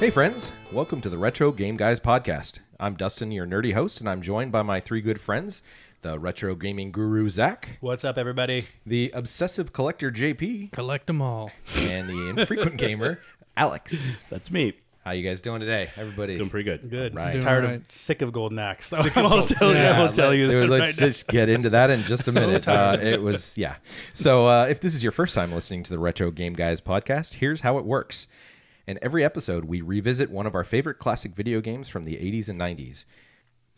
Hey, friends. Welcome to the Retro Game Guys podcast. I'm Dustin, your nerdy host, and I'm joined by my three good friends the retro gaming guru, Zach, What's up, everybody? the obsessive collector, JP, Collect them all. and the infrequent gamer, Alex. That's me. How you guys doing today, everybody? Doing pretty good. Good. Right. Doing Tired all right. of sick of Golden Axe. So I will tell you. I will tell you Let- that Let's right now. just get into that in just a minute. Uh, it was, yeah. So, uh, if this is your first time listening to the Retro Game Guys podcast, here's how it works. In every episode, we revisit one of our favorite classic video games from the 80s and 90s.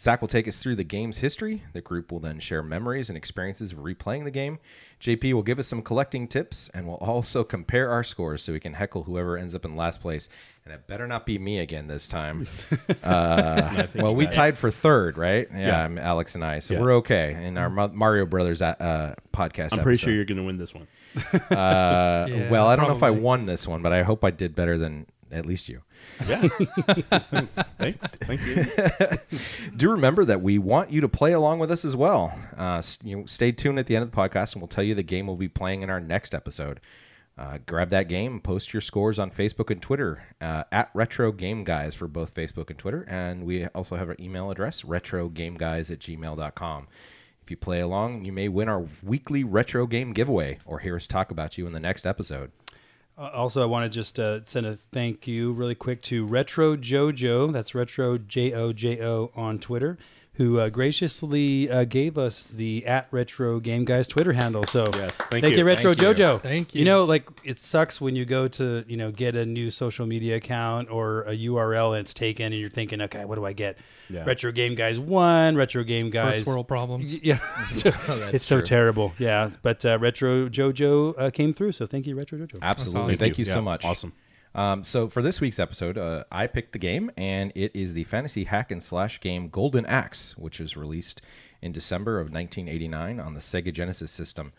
Zach will take us through the game's history. The group will then share memories and experiences of replaying the game. JP will give us some collecting tips, and we'll also compare our scores so we can heckle whoever ends up in last place. And it better not be me again this time. Uh, well, we tied for third, right? Yeah, Yeah. Alex and I, so Yeah. we're okay. In our Mario Brothers uh, podcast, I'm pretty sure you're going to win this one. Uh, Yeah, well, I don't know if I probably. won this one, but I hope I did better than at least you. Yeah. Thanks. Thanks. Thank you. do remember that we want you to play along with us as well. Uh, s- you know, stay tuned at the end of the podcast, and we'll tell you the game we'll be playing in our next episode. Uh, grab that game, post your scores on Facebook and Twitter uh, at Retro Game Guys for both Facebook and Twitter. And we also have our email address, retrogameguys at gmail.com. You play along, you may win our weekly retro game giveaway or hear us talk about you in the next episode. Uh, also, I want to just uh, send a thank you really quick to Retro Jojo. That's Retro J O J O on Twitter, who uh, graciously uh, gave us the at Retro Game Guys Twitter handle. So Yes, thank you, you. Retro Thank you. Jojo. Thank You you. know, like it sucks when you go to you know get a new social media account or a URL and it's taken, and you're thinking, okay, what do I get? Yeah. Retro Game Guys one, Retro Game Guys First world problems. Yeah, it's so true. terrible. Yeah, but uh, Retro Jojo uh, came through, so thank you, Retro Jojo. Absolutely. awesome. Thank you, so Yeah, much. Awesome. Um, so for this week's episode, uh, I picked the game, and it is the fantasy hack and slash game Golden Axe, which was released in December of 1989 on the Sega Genesis system.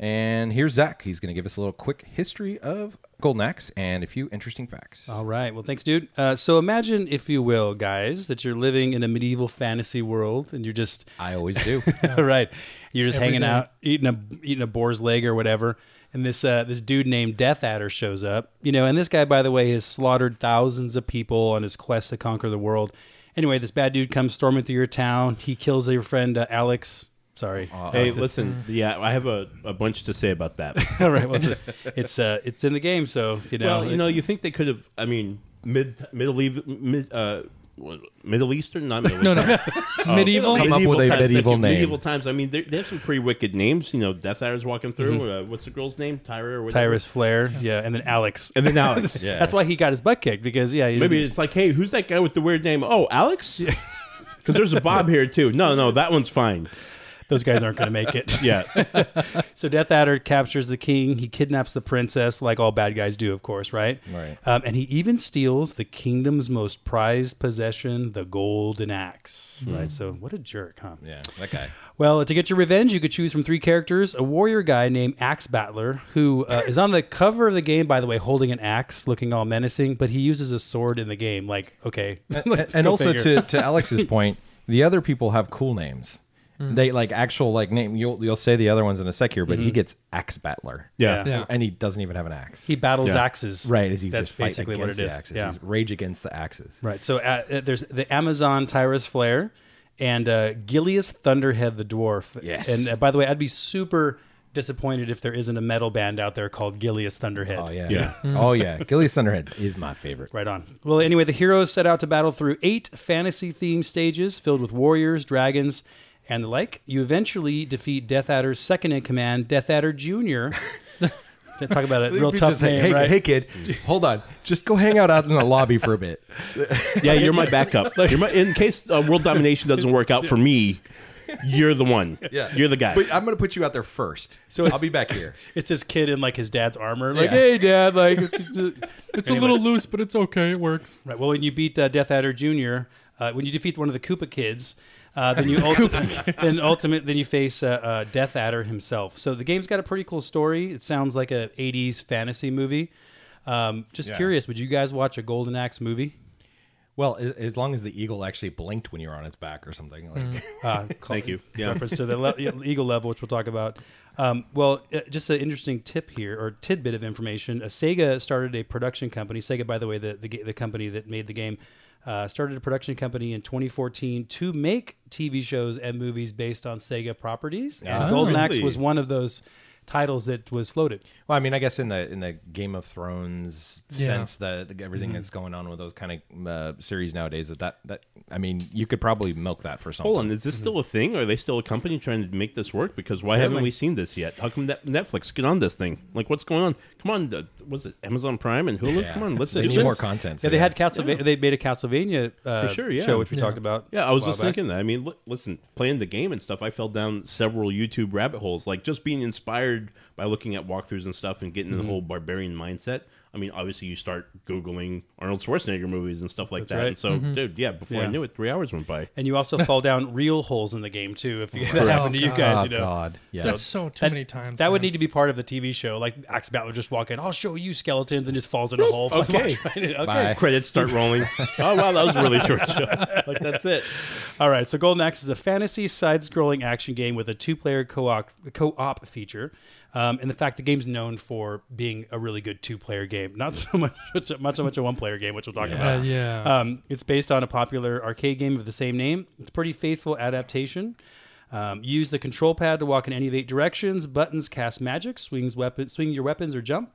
And here's Zach. He's going to give us a little quick history of Golden Axe and a few interesting facts. All right. Well, thanks, dude. Uh, so imagine, if you will, guys, that you're living in a medieval fantasy world, and you're just I always do. right. You're just Every hanging day. out, eating a eating a boar's leg or whatever. And this uh, this dude named Death Adder shows up. You know, and this guy, by the way, has slaughtered thousands of people on his quest to conquer the world. Anyway, this bad dude comes storming through your town. He kills your friend uh, Alex. Sorry. Hey, Alexis. listen. Yeah, I have a, a bunch to say about that. All right. Well, it's it's, uh, it's in the game, so you know. well, you know, you think they could have, I mean, mid, Middle, mid, uh, what- Middle Eastern? Not Middle No, no. Eastern. Medieval? Come up with a times, medieval you. name. Medieval times. I mean, they they have some pretty wicked names. You know, Death Adder's walking through. Uh, what's the girl's name? Tyra or whatever? Tyris Flare, yeah, and then Alex. And then Alex. Yeah. That's why he got his butt kicked because yeah, he Maybe it's like, hey, who's that guy with the weird name? Oh, Alex? Because there's a Bob here, too. No, no, that one's fine. Those guys aren't going to make it. Yeah. So Death Adder captures the king. He kidnaps the princess, like all bad guys do, of course, right? Right. Um, and he even steals the kingdom's most prized possession, the golden axe. Right. So what a jerk, huh? yeah, that guy. Well, to get your revenge, you could choose from three characters: a warrior guy named Axe Battler, who uh, is on the cover of the game, by the way, holding an axe, looking all menacing, but he uses a sword in the game. Like, okay, and, and also to, to Alex's point, the other people have cool names. They like actual like name. You'll you'll say the other ones in a sec here, but he gets Axe Battler. Yeah. Yeah. Yeah. and he doesn't even have an axe. he battles Yeah. axes. right, is he That's just basically what against it the is. axes. Yeah. He's rage against the axes. Right. So uh, uh, there's the Amazon Tyris Flare and uh, Gilius Thunderhead the dwarf. Yes. And uh, by the way, I'd be super disappointed if there isn't a metal band out there called Gilius Thunderhead. Oh yeah, Yeah. oh yeah. Gilius Thunderhead is my favorite. Right on. Well, anyway, the heroes set out to battle through eight fantasy themed stages filled with warriors, dragons, and the like. You eventually defeat Death Adder's second in command, Death Adder Jr. Talk about a real tough name, hey, right? hey kid, hold on. Just go hang out out in the lobby for a bit. Yeah, you're my backup. You're my, in case uh, world domination doesn't work out for me, you're the one. Yeah. You're the guy. But I'm gonna put you out there first. So So I'll be back here. It's his kid in like his dad's armor. Like, Yeah. hey, dad, like. it's- It's a little loose, but it's okay. It works. Right. Well, when you beat uh, Death Adder Jr., uh, when you defeat one of the Koopa kids, uh, then you ulti- then ultimate then you face uh, uh, Death Adder himself. So the game's got a pretty cool story. It sounds like a '80s fantasy movie. Um, just Yeah. curious, would you guys watch a Golden Axe movie? Well, a- as long as the eagle actually blinked when you were on its back or something. Like, Uh, Thank you. Yeah. reference to the le- eagle level, which we'll talk about. Um, well, uh, just an interesting tip here, or tidbit of information. Uh, Sega started a production company. Sega, by the way, the the, the company that made the game, uh, started a production company in 2014 to make TV shows and movies based on Sega properties. And Oh, Golden Axe really? was one of those titles that was floated. Well, I mean, I guess in the in the Game of Thrones Yeah. sense, that the, everything that's going on with those kind of uh, series nowadays, that, that that I mean, you could probably milk that for something. Hold on, is this still a thing? Are they still a company trying to make this work? Because why haven't we seen this yet? How come Net- Netflix get on this thing? Like, what's going on? Come on, uh, was it Amazon Prime and Hulu? Come on, let's They need this. more content. so Yeah, they had Castlevania. They made a Castlevania uh, For sure, yeah. show, which we Yeah. talked about. Yeah, I was a while just back. thinking that. I mean, li- listen, playing the game and stuff, I fell down several YouTube rabbit holes, like just being inspired by looking at walkthroughs and stuff and getting in the Mm-hmm. whole barbarian mindset. I mean, obviously, you start Googling Arnold Schwarzenegger movies and stuff like That's that. right. And so, mm-hmm. dude, yeah, before I knew it, three hours went by. And you also fall down real holes in the game too. If you, that happened to you oh, God. guys, Oh you know. God, yeah. That's so too That- many times. That would need to be part of the TV show. Like Axe Bat would just walk in, I'll show you skeletons, and just falls in a hole. Okay. okay. Bye. Credits start rolling. oh wow, that was a really short show. Like that's it. All right. So Golden Axe is a fantasy side-scrolling action game with a two-player co-op co-op feature. Um, and the fact the game's known for being a really good two-player game, not so much much so much a one-player game, which we'll talk Uh, about. yeah. Um, it's based on a popular arcade game of the same name. It's a pretty faithful adaptation. Um, use the control pad to walk in any of eight directions. Buttons cast magic, swings weapon, swing your weapons or jump.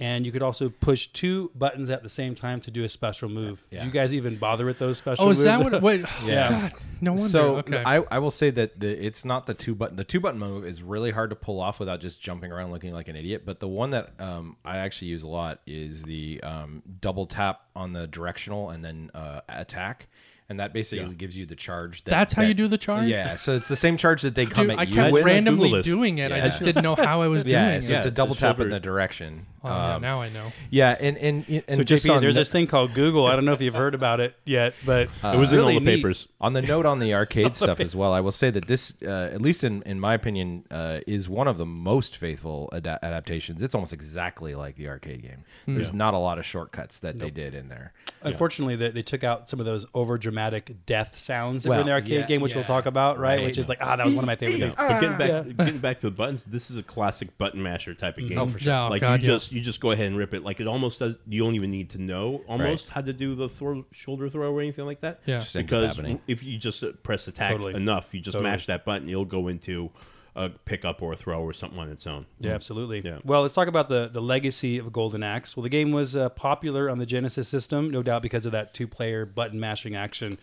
And you could also push two buttons at the same time to do a special move. Yeah. Did you guys even bother with those special oh, moves? is that what? Wait. Yeah. God, no wonder. So okay. I, I will say that the, it's not the two button. The two button move is really hard to pull off without just jumping around looking like an idiot. But the one that um, I actually use a lot is the um, double tap on the directional and then uh, attack, and that basically gives you the charge. That, That's how that- you do the charge? Yeah, so it's the same charge that they come Dude, at I you kept randomly Google doing it. I just didn't know how I was doing yeah, it. so it's a double the tap in the direction. Oh, yeah, Um, now I know. yeah, and and, and So just JP, on there's the- this thing called Google. I don't know if you've heard about it yet, but Uh, it was it's in all really the neat. papers. On the note on the arcade stuff as well, I will say that this, uh, at least in, in my opinion, uh, is one of the most faithful ada- adaptations. It's almost exactly like the arcade game. There's not a lot of shortcuts that they did in there. Unfortunately, they, they took out some of those over dramatic death sounds that were Well, in the arcade yeah, game, which we'll talk about, right? Right. Which is like, ah, that was one of my favorite things. But getting back, Yeah. getting back to the buttons, this is a classic button masher type of game. Oh, for sure. Oh, like God, you yeah. just you just go ahead and rip it. Like it almost does. You don't even need to know almost how to do the throw, shoulder throw or anything like that. Yeah. Just because if you just uh, press attack Totally. enough, you just Totally. mash that button, it'll go into a pickup or a throw or something on its own. Yeah, absolutely. Yeah. Well, let's talk about the the legacy of Golden Axe. Well, the game was uh, popular on the Genesis system, no doubt because of that two player button mashing action.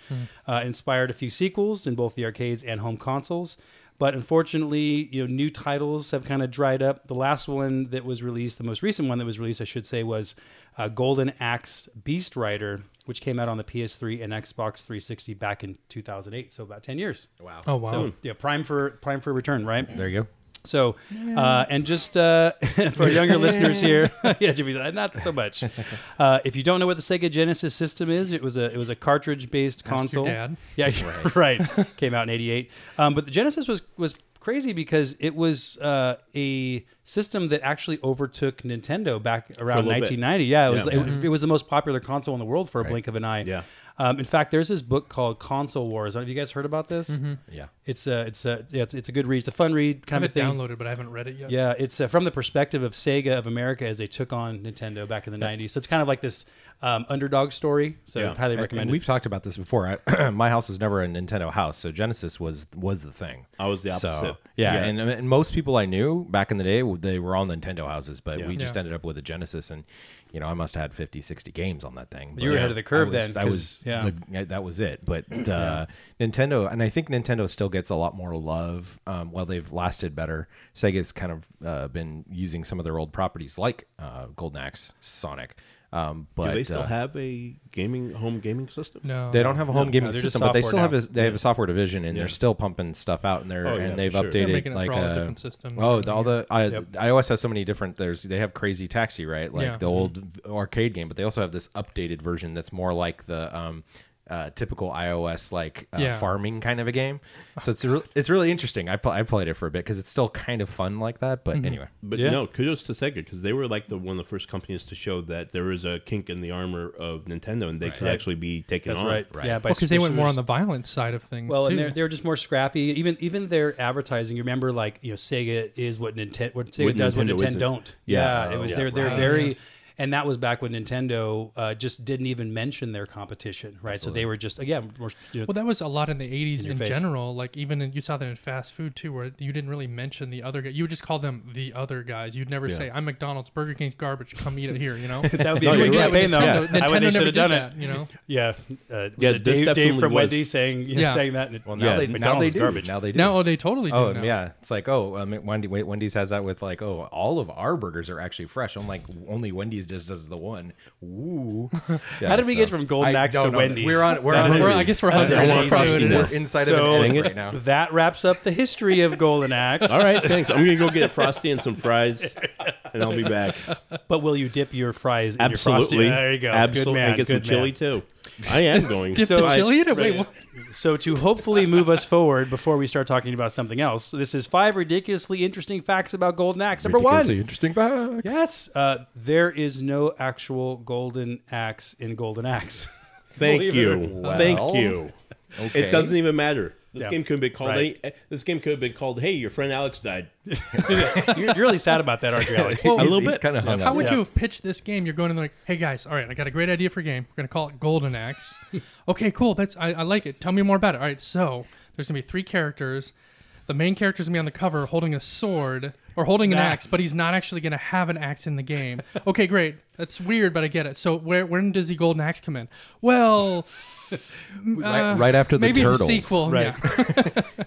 Uh, inspired a few sequels in both the arcades and home consoles. But unfortunately, you know, new titles have kind of dried up. The last one that was released, the most recent one that was released, I should say, was uh, Golden Axe Beast Rider, which came out on the PS3 and Xbox 360 back in 2008. So about 10 years. Wow. Oh wow. So yeah, prime for prime for return, right? There you go. So, uh, and just uh, for younger listeners here, yeah, Jimmy, not so much. Uh, if you don't know what the Sega Genesis system is, it was a it was a cartridge based Ask your console. dad. Yeah, right. Came out in '88. Um, but the Genesis was was crazy because it was uh, a system that actually overtook Nintendo back around little bit. 1990. Yeah, it was Yeah. It, it was the most popular console in the world for a blink of an eye. Yeah. Um, in fact, there's this book called Console Wars. Have you guys heard about this? Yeah. It's a it's a yeah, it's, it's a good read. It's a fun read I kind have of it thing. downloaded, but I haven't read it yet. Yeah, it's uh, from the perspective of Sega of America as they took on Nintendo back in the '90s. So it's kind of like this um, underdog story. So Yeah. highly And- recommend it. we've talked about this before. I, my house was never a Nintendo house, so Genesis was was the thing. I was the So, opposite. yeah, Yeah. And, and most people I knew back in the day, they were all Nintendo houses, but Yeah. we just Yeah. ended up with a Genesis, and you know, I must have had 50, 60 games on that thing. You were ahead of the curve I was, then, I was, yeah. the- that was it. But uh, Nintendo, and I think Nintendo still gets a lot more love. Um, while they've lasted better, Sega's kind of uh, been using some of their old properties like uh, Golden Axe, Sonic. Um, but Do they still uh, have a gaming home gaming system? No. they don't have a home gaming no, system, but they software still have a, they have a software division, and Yeah. they're still pumping stuff out, and they're Oh, yeah, and they've for sure. updated They're making it like for all the uh, different systems. Oh, the- all the I, Yep. iOS has so many different. There's they have Crazy Taxi, right? Like Yeah. the old arcade game, but they also have this updated version that's more like the um, uh, typical iOS like uh, Yeah. farming kind of a game. So it's re- it's really interesting. I pl- I played it for a bit because it's still kind of fun like that. But Mm-hmm. anyway, But Yeah. no, kudos to Sega because they were like the one of the first companies to show that there is a kink in the armor of Nintendo and they could Right. actually be taken That's on. right. Right. Yeah, by because they went more on the violent side of things. Well, too. and they're, they're just more scrappy. Even even their advertising. You remember, like you know, Sega is what Nintendo what Sega What does, what Nintendo Nintendo isn't. don't. Yeah. it Oh, was yeah. they're they're Right. very. And that was back when Nintendo uh, just didn't even mention their competition, right? So they were just again, more, you know, Well, that was a lot in the 80s your in, general. Like, even in, you saw that in fast food, too, where you didn't really mention the other guy. You would just call them the other guys. You'd never say, I'm McDonald's, Burger King's garbage, come eat it here, you know? that would be No, a you're great right. campaign, though. Nintendo, I would they Nintendo should never did done that, it. you know? Yeah, uh, Yeah, this Dave, Dave from was. Wendy saying Yeah. saying that. well yeah, now they now they McDonald's garbage. Now they do. No, they totally do Oh now. yeah, it's like oh, um, Wendy, Wendy's has that with like oh, all of our burgers are actually fresh. I'm like only Wendy's just as the one. Ooh. Yeah, How did we so- get from Golden I Axe don't to know. Wendy's? We're on. We're on. is- We're- I guess we're That's hungry. amazing. That's what it We're is. inside So- of Dang it it. right now. That wraps up the history of Golden Axe. All right, thanks. I'm gonna go get a Frosty and some fries, and I'll be back. But will you dip your fries in your Absolutely. frosty? There you go. Absolutely. Good man. and get some good chili too. I am going. To dip So the I- chili in it? Wait, what? So to hopefully move us forward before we start talking about something else, this is five ridiculously interesting facts about Golden Axe. Number Ridiculously one. interesting facts. Yes, uh, there is no actual golden axe in Golden Axe. Thank Believe you. it or- Thank Well, you. Okay. It doesn't even matter. This Yeah. game could have been called. Right. Hey, this game could have been called. Hey, your friend Alex died. you're, you're really sad about that, aren't you, Alex? Well, a little He's bit. kind of hung How up. would Yeah. you have pitched this game? You're going in like, hey guys, all right, I got a great idea for a game. We're gonna call it Golden Axe. okay, cool. That's I, I like it. Tell me more about it. All right, so there's gonna be three characters. The main character's gonna be on the cover holding a sword or holding an An axe, axe. but he's not actually gonna have an axe in the game. okay, great. That's weird, but I get it. So where when does the Golden Axe come in? Well, right, uh, right after the maybe turtles. the sequel. Right.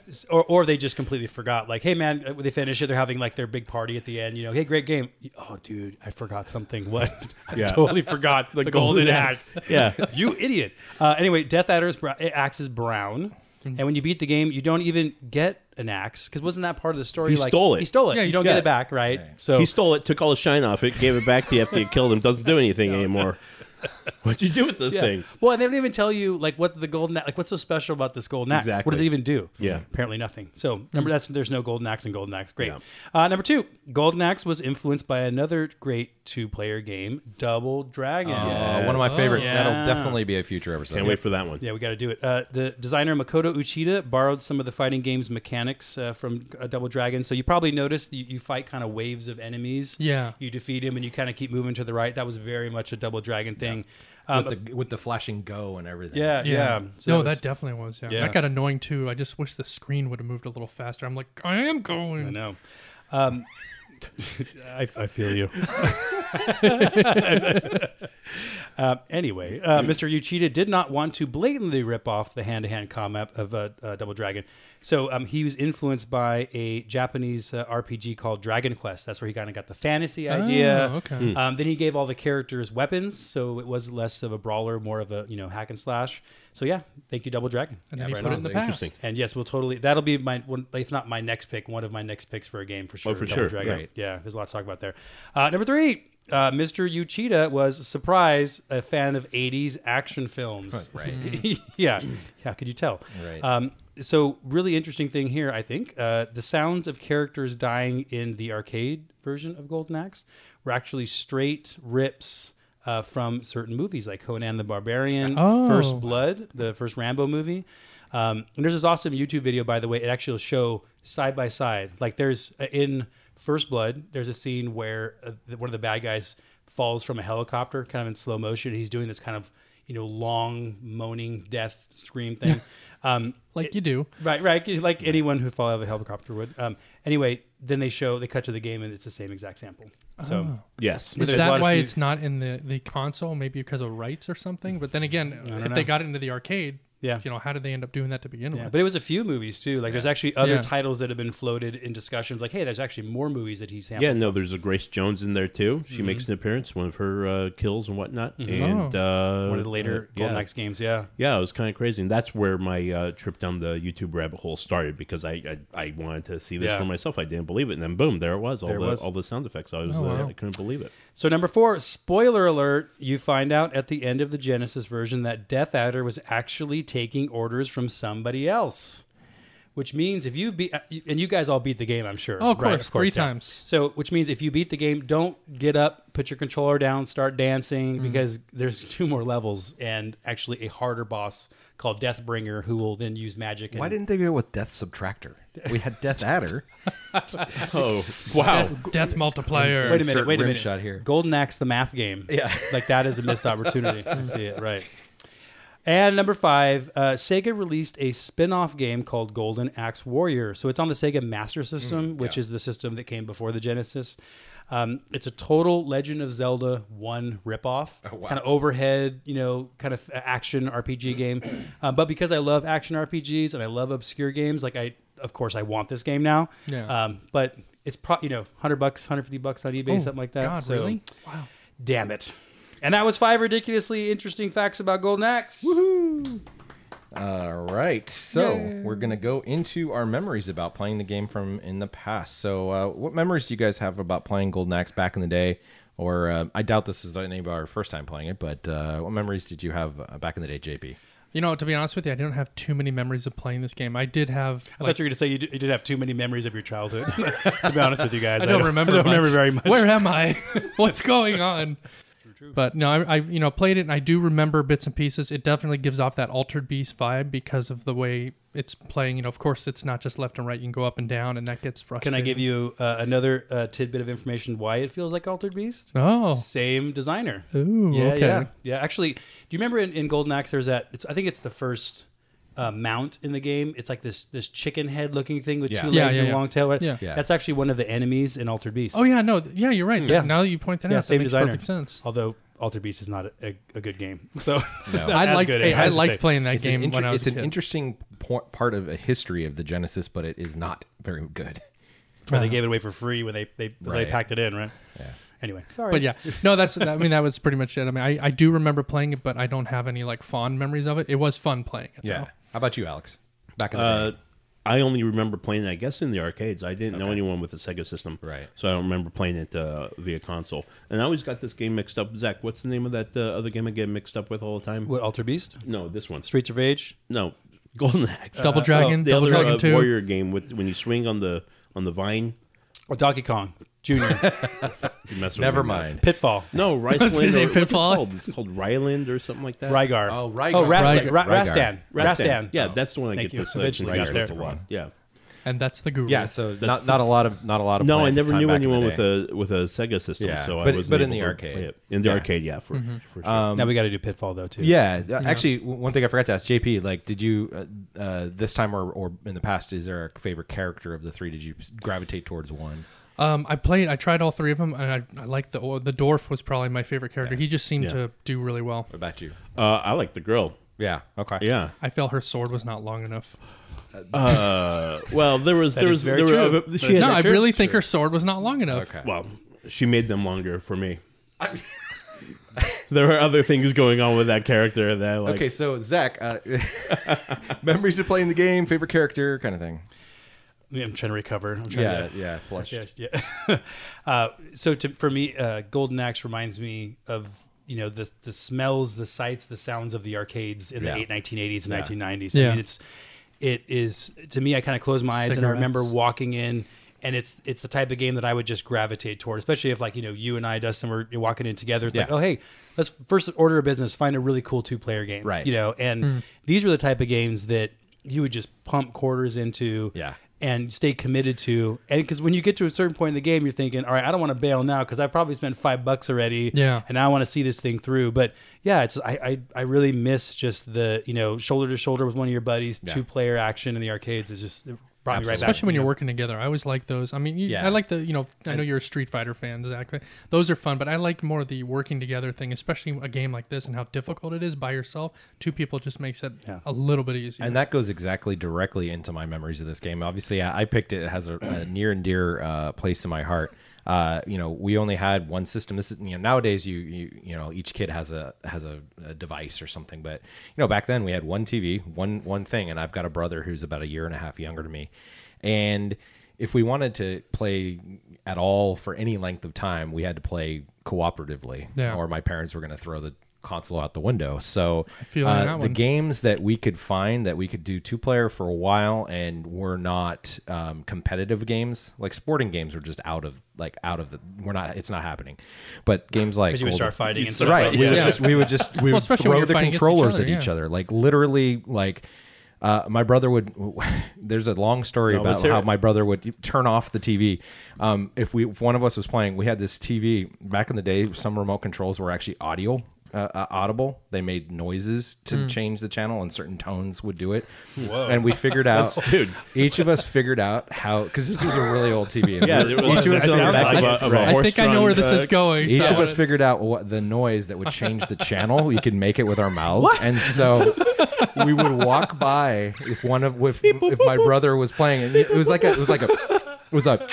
Yeah. or, or they just completely forgot. Like, hey man, uh, they finish it. They're having like their big party at the end. You know, hey, great game. Oh, dude, I forgot something. What? I Yeah. totally forgot the, golden, golden axe. Yeah. you idiot. Uh, anyway, Death Adder's br- axe is brown. Mm-hmm. And when you beat the game, you don't even get an axe because wasn't that part of the story? He like, stole it. He stole it. Yeah, you don't get it. it back, right? So He stole it, took all the shine off it, gave it back to you after you killed him. Doesn't do anything anymore. What'd you do with this Yeah. thing? Well, and they don't even tell you like what the golden like what's so special about this golden axe. What does it even do? Yeah. apparently nothing. So number that's there's no golden axe and golden axe. Great. Yeah. Uh, number two, golden axe was influenced by another great two-player game, Double Dragon. Uh, one of my favorite. yeah. That'll definitely be a future episode. Can't wait for that one. Yeah, we got to do it. Uh, the designer Makoto Uchida borrowed some of the fighting game's mechanics uh, from uh, Double Dragon. So you probably noticed you, you fight kind of waves of enemies. Yeah. You defeat him and you kind of keep moving to the right. That was very much a Double Dragon thing. Um, with the with the flashing go and everything. yeah, yeah. Yeah. So no, was- that definitely was. Yeah. Yeah. That got annoying too. I just wish the screen would have moved a little faster. I'm like, I am going. I know. Um, I, I feel you. uh, anyway, uh, Mr. Uchida did not want to blatantly rip off the hand-to-hand combat of uh, uh, Double Dragon, so um, he was influenced by a Japanese uh, RPG called Dragon Quest. That's where he kind of got the fantasy idea. Oh, okay. Um, then he gave all the characters weapons, so it was less of a brawler, more of a you know hack and slash. So yeah, thank you, Double Dragon. And then Yeah, right put it in the past. Interesting. And yes, we'll totally. That'll be my one, if not my next pick, one of my next picks for a game for sure. Oh, for Double sure, Dragon. right. Yeah, there's a lot to talk about there. Uh, number three, uh, Mr. Uchida was surprise a fan of '80s action films. Right. yeah. How could you tell? Right. Um, so really interesting thing here, I think, uh, the sounds of characters dying in the arcade version of Golden Axe were actually straight rips. Uh, from certain movies like Conan the Barbarian, Oh. First Blood, the first Rambo movie. Um, and there's this awesome YouTube video, by the way. It actually will show side by side. Like there's uh, in First Blood, there's a scene where uh, one of the bad guys falls from a helicopter, kind of in slow motion. He's doing this kind of you know long moaning death scream thing. um, Like you do. Right, right. Like anyone who fall out of a helicopter would. Um, anyway, then they show they cut to the game and it's the same exact sample. So Oh. Yes. But Is there's a lot that why few- it's not in the, the console? Maybe because of rights or something. But then again, if know. they got it into the arcade, Yeah. You know, how did they end up doing that to begin Yeah, with? but it was a few movies too. Like there's actually other Yeah. titles that have been floated in discussions. Like, hey, there's actually more movies that he's sampled. Yeah, no, there's a Grace Jones in there too. She Mm-hmm. makes an appearance, one of her uh, kills and whatnot. And uh, one of the later uh, Golden. Axe games. Yeah, Yeah, it was kind of crazy, and that's where my uh, trip down the YouTube rabbit hole started because I I, I wanted to see this Yeah. for myself. I didn't believe it, and then boom, there it was. All There the was. all the sound effects. I was Oh, uh, wow. I couldn't believe it. So number four, spoiler alert: you find out at the end of the Genesis version that Death Adder was actually taking orders from somebody else. Which means if you beat, uh, and you guys all beat the game, I'm sure. Oh, of Right, course, three yeah. times. So, which means if you beat the game, don't get up, put your controller down, start dancing, mm-hmm. because there's two more levels and actually a harder boss called Deathbringer who will then use magic. And Why didn't they go with Death Subtractor? We had Death Adder. Oh wow! De- death multiplier. Wait a minute, wait a minute. shot here. Golden Axe, the math game. Yeah. like that is a missed opportunity. I see it right. And number five, uh, Sega released a spin-off game called Golden Axe Warrior. So it's on the Sega Master System, which is the system that came before the Genesis. Um, it's a total Legend of Zelda one ripoff, wow. kind of overhead, you know, kind of action RPG game. Um, but because I love action RPGs and I love obscure games, like I, of course, I want this game now. Yeah. Um, but it's pro, you know, hundred bucks, hundred fifty bucks on eBay, Oh, something like that. God, So, really? Wow. Damn it. And that was five ridiculously interesting facts about Golden Axe. Woohoo! All right, so we're gonna go into our memories about playing the game from in the past. So, uh, what memories do you guys have about playing Golden Axe back in the day? Or uh, I doubt this is any of our first time playing it, but uh, what memories did you have uh, back in the day, JP? You know, to be honest with you, I didn't have too many memories of playing this game. I did have. I Like, thought you were going to say you, d- you did have too many memories of your childhood. to be honest with you guys, I don't remember. I don't much. remember very much. Where am I? What's going on? But no, I, I you know played it and I do remember bits and pieces. It definitely gives off that altered beast vibe because of the way it's playing. You know, of course, it's not just left and right. You can go up and down, and that gets frustrating. Can. I give you uh, another uh, tidbit of information why it feels like Altered Beast? Oh, Same designer. ooh, Yeah, okay. yeah, yeah. Actually, do you remember in, in Golden Axe? There's that. It's, I think it's the first uh, mount in the game. It's like this this chicken head looking thing with Yeah. two Yeah, legs yeah, and yeah. a long tail. Yeah. Yeah. That's actually one of the enemies in Altered Beast. Oh yeah, no, th- yeah, you're right. Yeah. Now that you point that Yeah, out, that same makes designer. perfect sense. Although Altered Beast is not a, a, a good game. So No. not I as liked, good hey, I as liked it- playing that It's an, game inter- when I was it's a an kid. interesting po- part of a history of the Genesis, but it is not very good. where they gave it away for free when they they, Right. they packed it in, right? Yeah. Anyway, sorry. But yeah, no, that's I mean that was pretty much it. I mean, I, I do remember playing it, but I don't have any like fond memories of it. It was fun playing it. Yeah. though. How about you, Alex? Back in the Uh, day. I only remember playing I guess, in the arcades. I didn't know anyone with a Sega system, Right. So I don't remember playing it uh, via console. And I always got this game mixed up. Zach, what's the name of that uh, other game I get mixed up with all the time? what Alter Beast, No, this one. Streets of Rage. No, Golden Axe. Double Dragon, the Double other Dragon uh, Two. warrior game with when you swing on the on the vine. Oh, Donkey Kong Junior. You mess with Never me. mind. Pitfall. No, Rice was gonna or, what's it Pitfall. called? It's called Ryland or something like that. Rygar. Oh, Rygar. Oh, Rastan. Rygar. Ra- Rygar. Rastan. Rastan. Yeah, that's the one I Thank get you. this Eventually got confused there. with a lot. Yeah. and that's the guru. Yeah, so not not a lot of not a lot of. No, I playing never time knew back in the anyone with day. a with a Sega system, Yeah, so but- I was but in the arcade. In the Yeah. arcade, yeah, for Mm-hmm. for sure. Um, now we got to do Pitfall though too. Yeah, uh, actually, w- one thing I forgot to ask JP, like, did you uh, uh, this time or, or in the past, is there a favorite character of the three? Did you gravitate towards one? Um, I played. I tried all three of them, and I, I liked the the dwarf was probably my favorite character. He just seemed Yeah. to do really well. What about you? uh, I like the girl. Yeah. Okay. Yeah. I felt her sword was not long enough. Uh, well, there was there was very there true. were, That she had, no, I really think her sword was not long enough. Okay. well, she made them longer for me. there were other things going on with that character that I like. Okay, so Zach, uh, memories of playing the game, favorite character, kind of thing. Yeah, I'm trying to recover. I'm trying Yeah, to. yeah, flushed. Yeah, yeah. uh, so to, for me, uh, Golden Axe reminds me of you know the the smells, the sights, the sounds of the arcades in Yeah. the eight, 1980s and Yeah. 1990s. Yeah. I mean, it's it is to me. I kind of close my eyes and I remember walking in. And it's it's the type of game that I would just gravitate toward, especially if like you know you and I, Dustin, were you walking in together. It's like, oh hey, let's first order of business, find a really cool two player game, Right. You know, and these were the type of games that you would just pump quarters into, Yeah. And stay committed to. And because when you get to a certain point in the game, you're thinking, all right, I don't want to bail now because I probably spent five bucks already. Yeah. And I want to see this thing through. But yeah, it's I, I I really miss just the you know shoulder to shoulder with one of your buddies, Yeah. two player action in the arcades is just it brought me right back. Especially when you you're working together. I always like those. I mean, you, Yeah. I like the, you know, I know you're a Street Fighter fan, Zach. But those are fun, but I like more the working together thing, especially a game like this and how difficult it is by yourself. Two people just makes it Yeah. a little bit easier. And that goes exactly directly into my memories of this game. Obviously, I, I picked it. It has a, a near and dear uh, place in my heart. Uh, you know, we only had one system. This is you know nowadays you you you know each kid has a has a, a device or something. But you know back then we had one TV, one one thing, and I've got a brother who's about a year and a half younger to me, and if we wanted to play at all for any length of time, we had to play cooperatively, Yeah. or my parents were going to throw the console out the window. So feel you uh, the games that we could find that we could do two player for a while and were not um, competitive games, like sporting games, were just out of like out of the. We're not. It's not happening. But games like because you would Golden- start fighting and stuff. right. We Yeah. would just we would just we Well, would especially throw the fighting against each controllers other, at each yeah. other, like literally like. Uh, my brother would. There's a long story No, about how it. my brother would turn off the TV. Um, if we, if one of us was playing, we had this TV back in the day. Some remote controls were actually audio, uh, uh, audible. They made noises to Mm. change the channel, and certain tones would do it. Whoa. And we figured out, dude. Each of us figured out how because this was a really old TV. and Yeah, we- was each of us on the back like of a, of a Right. I think I know where this is going. each so of us figured out what the noise that would change the channel. You could make it with our mouths, and so we would walk by if one of if, if my brother was playing, and it was like a it was like a it was a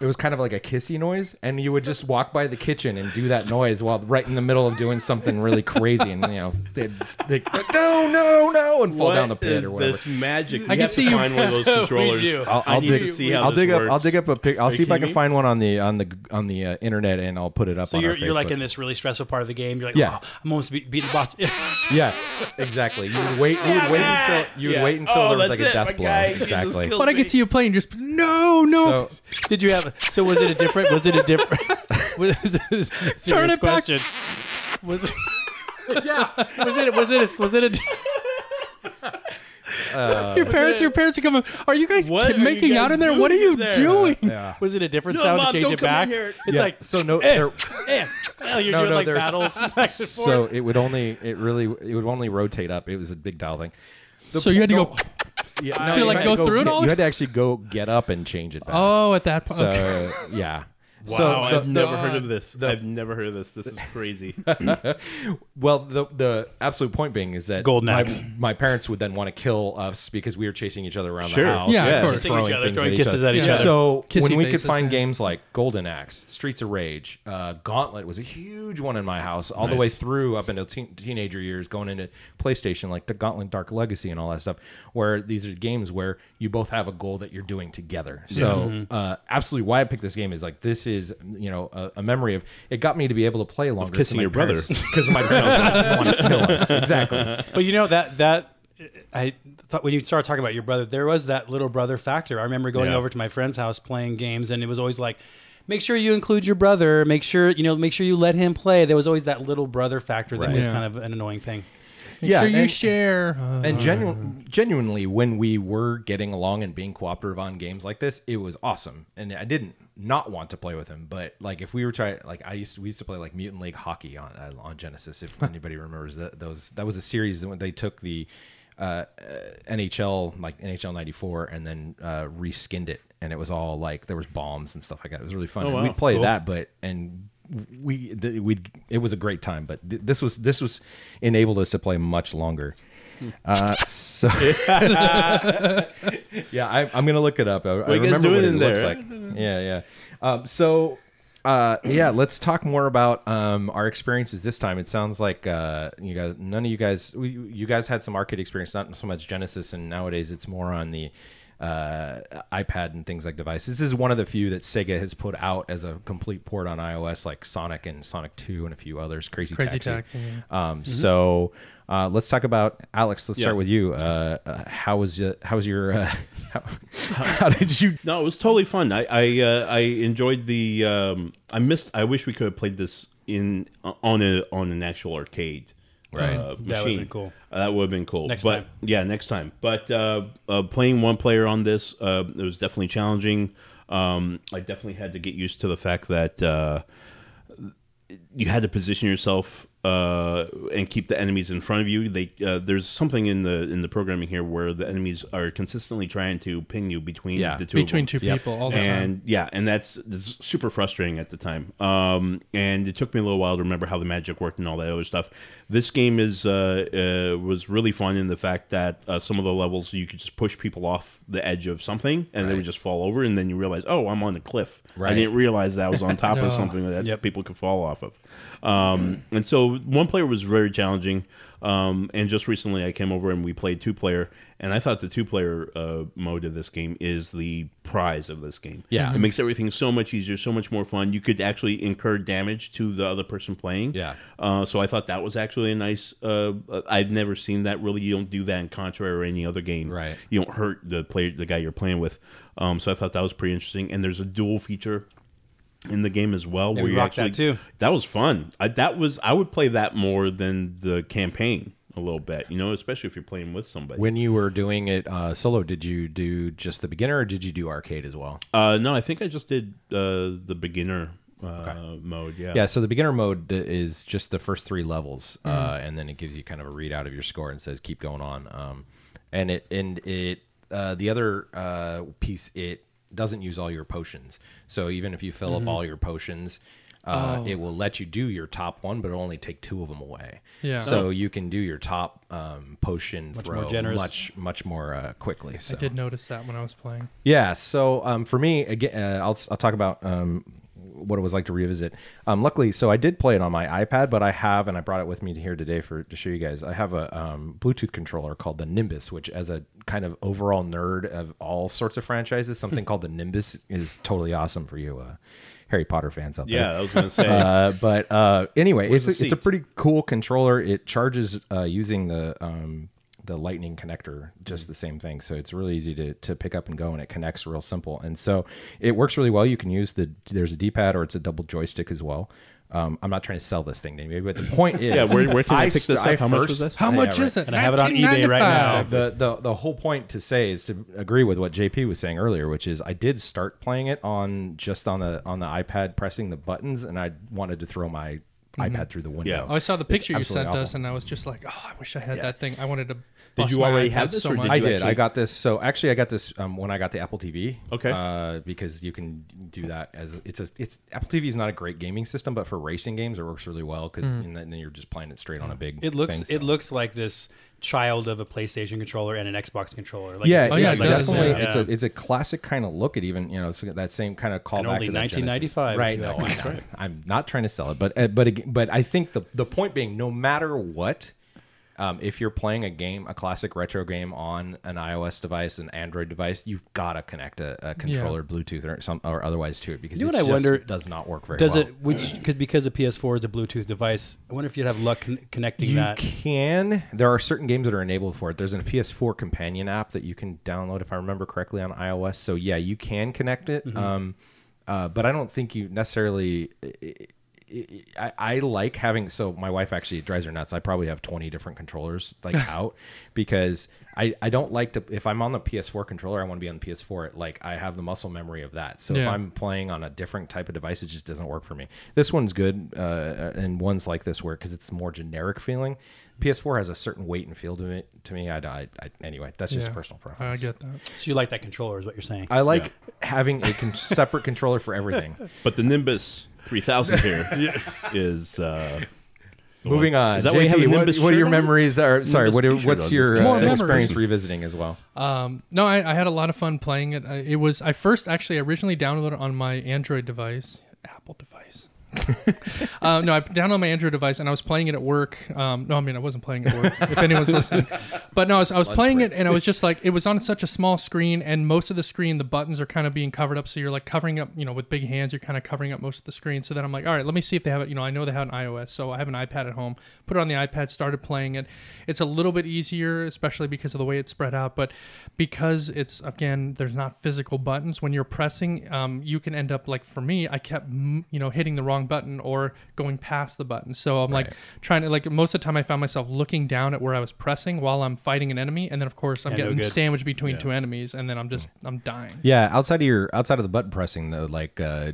it was kind of like a kissy noise, and you would just walk by the kitchen and do that noise while right in the middle of doing something really crazy, and you know they'd, they'd no no no and fall What down the pit is or whatever. this magic? I I can have see to you- find one of those controllers. do. I'll, I I'll dig. to see how I'll this dig up. I'll dig up a pic. I'll Are see if I can me? find one on the on the on the uh, internet, and I'll put it up. So on you're, you're like in this really stressful part of the game. You're like, Yeah. oh, I'm almost be- beating the boss. Yes, exactly. You would wait. You would wait until you would wait until Oh, there was like a death blow. guy. He just Exactly. killed But I could see you playing just no, no. Did you have? So was it a different? Was it a different? was this is a serious Turn it back. question. Was it? yeah. Was it? Was it? A, was it a? your parents, your parents are coming. Are you guys What are you making out in there? What are doing you there? doing? yeah. Was it a different No, sound Mom, to change don't it come back? here. It's Yeah, like so no. eh, there- eh. Oh, you're No, doing no, like there's- battles back and forth. so it would only. It really. It would only rotate up. It was a big dial thing. The- So you had to no, go. Yeah, had to, like, had go through it all? You had to actually go get up and change it back. Oh, at that point. so yeah. Wow, so I've the- never the- heard of this. I've never heard of this. This is crazy. Well, the the absolute point being is that Golden my, Axe. my parents would then want to kill us because we were chasing each other around Sure. the house. Yeah, of and course. Kissing each throwing other, things throwing at each kisses other. at each Yeah. other. So Kissy when we faces, could find yeah. games like Golden Axe, Streets of Rage, uh, Gauntlet was a huge one in my house, all the way through up into teen- teenager years, going into PlayStation, like the Gauntlet Dark Legacy and all that stuff, where these are games where you both have a goal that you're doing together. So uh, absolutely, why I picked this game is like this is you know a, a memory of it got me to be able to play longer. kissing your brother. because my parents want to kill us. Exactly. But you know that that I thought when you started talking about your brother, there was that little brother factor. I remember going Yeah. over to my friend's house playing games, and it was always like, make sure you include your brother. Make sure you know. Make sure you let him play. There was always that little brother factor that Right. was Yeah. kind of an annoying thing. Make Yeah, sure you and- share. Uh, And genu- genuinely, when we were getting along and being cooperative on games like this, it was awesome. And I didn't not want to play with him, but like if we were trying, like I used to, we used to play like Mutant League Hockey on uh, on Genesis. If anybody remembers that, those that was a series that when they took the uh, uh, NHL like NHL '94 and then uh, reskinned it, and it was all like there was bombs and stuff like that. It was really fun. Oh, wow. We'd play Cool. that, but and we we it was a great time. But th- this was this was enabled us to play much longer. Uh, so yeah, I, I'm gonna look it up. I, I remember what it looks there? like. Yeah, yeah. Um, so uh, yeah, let's talk more about um, our experiences this time. It sounds like uh, you guys, none of you guys, we, you guys had some arcade experience, not so much Genesis, and nowadays it's more on the uh, iPad and things like devices. This is one of the few that Sega has put out as a complete port on iOS, like Sonic and Sonic Two and a few others. Crazy, Crazy Taxi. Taxi, yeah. Um, So uh, let's talk about Alex. Let's Yeah. start with you. Uh, uh, how was uh, how was your uh, how, how did you? No, it was totally fun. I I, uh, I enjoyed the. Um, I missed. I wish we could have played this in on a on an actual arcade. Right. Uh, That would've machine. been cool. Uh, that would have been cool. Next but, time. Yeah, next time. But uh, uh, playing one player on this, uh, it was definitely challenging. Um, I definitely had to get used to the fact that uh, you had to position yourself uh, and keep the enemies in front of you. They uh, there's something in the in the programming here where the enemies are consistently trying to ping you between Yeah. the two Between of them. two Yep. people all the and time. yeah, and that's, that's super frustrating at the time. Um, and it took me a little while to remember how the magic worked and all that other stuff. This game is uh, uh, was really fun in the fact that uh, some of the levels you could just push people off the edge of something and they would just fall over, and then you realize, oh, I'm on a cliff. Right. I didn't realize that I was on top No. of something that Yep. people could fall off of. Um, and so one player was very challenging. Um, and just recently I came over and we played two player, and I thought the two player uh, mode of this game is the prize of this game. Yeah. It makes everything so much easier, so much more fun. You could actually incur damage to the other person playing. Yeah. Uh, so I thought that was actually a nice. Uh, uh, I've never seen that really. You don't do that in Contra or any other game. Right. You don't hurt the player, the guy you're playing with. Um, so I thought that was pretty interesting. And there's a dual feature in the game as well, Yeah, where we you rocked that actually too. that was fun. I, that was I would play that more than the campaign a little bit. You know, especially if you're playing with somebody. When you were doing it uh, solo, did you do just the beginner or did you do arcade as well? uh, no, I think I just did uh, the beginner uh, mode. Yeah. Yeah, so the beginner mode is just the first three levels, uh, and then it gives you kind of a readout of your score and says keep going on. Um, and it and it uh, the other uh, piece it doesn't use all your potions. So even if you fill up all your potions, uh, Oh. it will let you do your top one, but it'll only take two of them away. Yeah. So you can do your top um, potion Much throw more generous. much much more uh, quickly. So. I did notice that when I was playing. Yeah. So um, for me, again, uh, I'll I'll talk about um, what it was like to revisit. Um, luckily, so I did play it on my iPad, but I have, and I brought it with me here today for to show you guys. I have a um, Bluetooth controller called the Nimbus, which, as a kind of overall nerd of all sorts of franchises, something called the Nimbus is totally awesome for you, uh, Harry Potter fans out there. Yeah, I was gonna say. Uh, but uh, anyway, Where's it's a, it's a pretty cool controller. It charges uh, using the um, the lightning connector, just the same thing. So it's really easy to, to pick up and go, and it connects real simple. And so it works really well. You can use the there's a D pad or it's a double joystick as well. Um, I'm not trying to sell this thing to anybody, but the point is, yeah, where, where can I, pick this up? How much first- was this? How Yeah, much right. is it? And I have it on eBay right now. the, the the whole point to say is to agree with what JP was saying earlier, which is I did start playing it on just on the on the iPad, pressing the buttons, and I wanted to throw my iPad through the window. Yeah. Oh, I saw the It's picture you absolutely sent us, and I was just like, oh, I wish I had that thing. I wanted to. Did you already have this, so or did I did. actually- I got this. So actually, I got this um, when I got the Apple TV. Okay. Uh, because you can do that as it's a it's Apple TV is not a great gaming system, but for racing games, it works really well because then you're just playing it straight on a big. It looks thing, it looks like this child of a PlayStation controller and an Xbox controller. Like yeah, it's, Oh, yeah, it's it definitely yeah. it's a it's a classic kind of look at even you know it's that same kind of callback only to 1995, right? No, I, like. am I'm not trying to sell it, but uh, but but I think the the point being, no matter what, um, if you're playing a game, a classic retro game on an iOS device, an Android device, you've got to connect a, a controller, Bluetooth, or some or otherwise to it because You know it what I just wonder- does not work very Does well. it? Which because because a PS4 is a Bluetooth device, I wonder if you'd have luck con- connecting You that. You can. There are certain games that are enabled for it. There's a PS4 companion app that you can download, if I remember correctly, on iOS. So yeah, you can connect it. Mm-hmm. Um, uh, but I don't think you necessarily. I, I like having. So my wife actually it drives her nuts. I probably have 20 different controllers like out because I I don't like to. If I'm on the PS4 controller, I want to be on the PS4. Like I have the muscle memory of that. So if I'm playing on a different type of device, it just doesn't work for me. This one's good, uh, and ones like this where because it's more generic feeling. PS4 has a certain weight and feel to it. To me, I, I, I anyway, that's just Yeah, personal preference. I get that. So you like that controller, is what you're saying? I like having a con- separate controller for everything. But the Nimbus 3000 here is. Uh, Moving on. Is that why you have a what, Nimbus what are your on? memories? Are sorry. What what's your uh, experience revisiting as well? Um, no, I, I had a lot of fun playing it. I, it was I first actually originally downloaded it on my Android device, Apple device. uh, no, I downloaded my Android device and I was playing it at work. Um, no, I mean I wasn't playing it at work. if anyone's listening, but no, I was, I was playing it and I was just like it was on such a small screen and most of the screen the buttons are kind of being covered up, so you're like covering up. You know, with big hands, you're kind of covering up most of the screen. So then I'm like, all right, let me see if they have it. You know, I know they have an iOS, so I have an iPad at home. Put it on the iPad, started playing it. It's a little bit easier, especially because of the way it's spread out, but because it's again there's not physical buttons when you're pressing um, you can end up like for me i kept you know hitting the wrong wrong button or going past the button. So I'm like trying to like most of the time I found myself looking down at where I was pressing while I'm fighting an enemy, and then of course I'm Yeah, getting good. sandwiched between Yeah. two enemies, and then I'm just I'm dying. Yeah, outside of your outside of the button pressing though, like uh,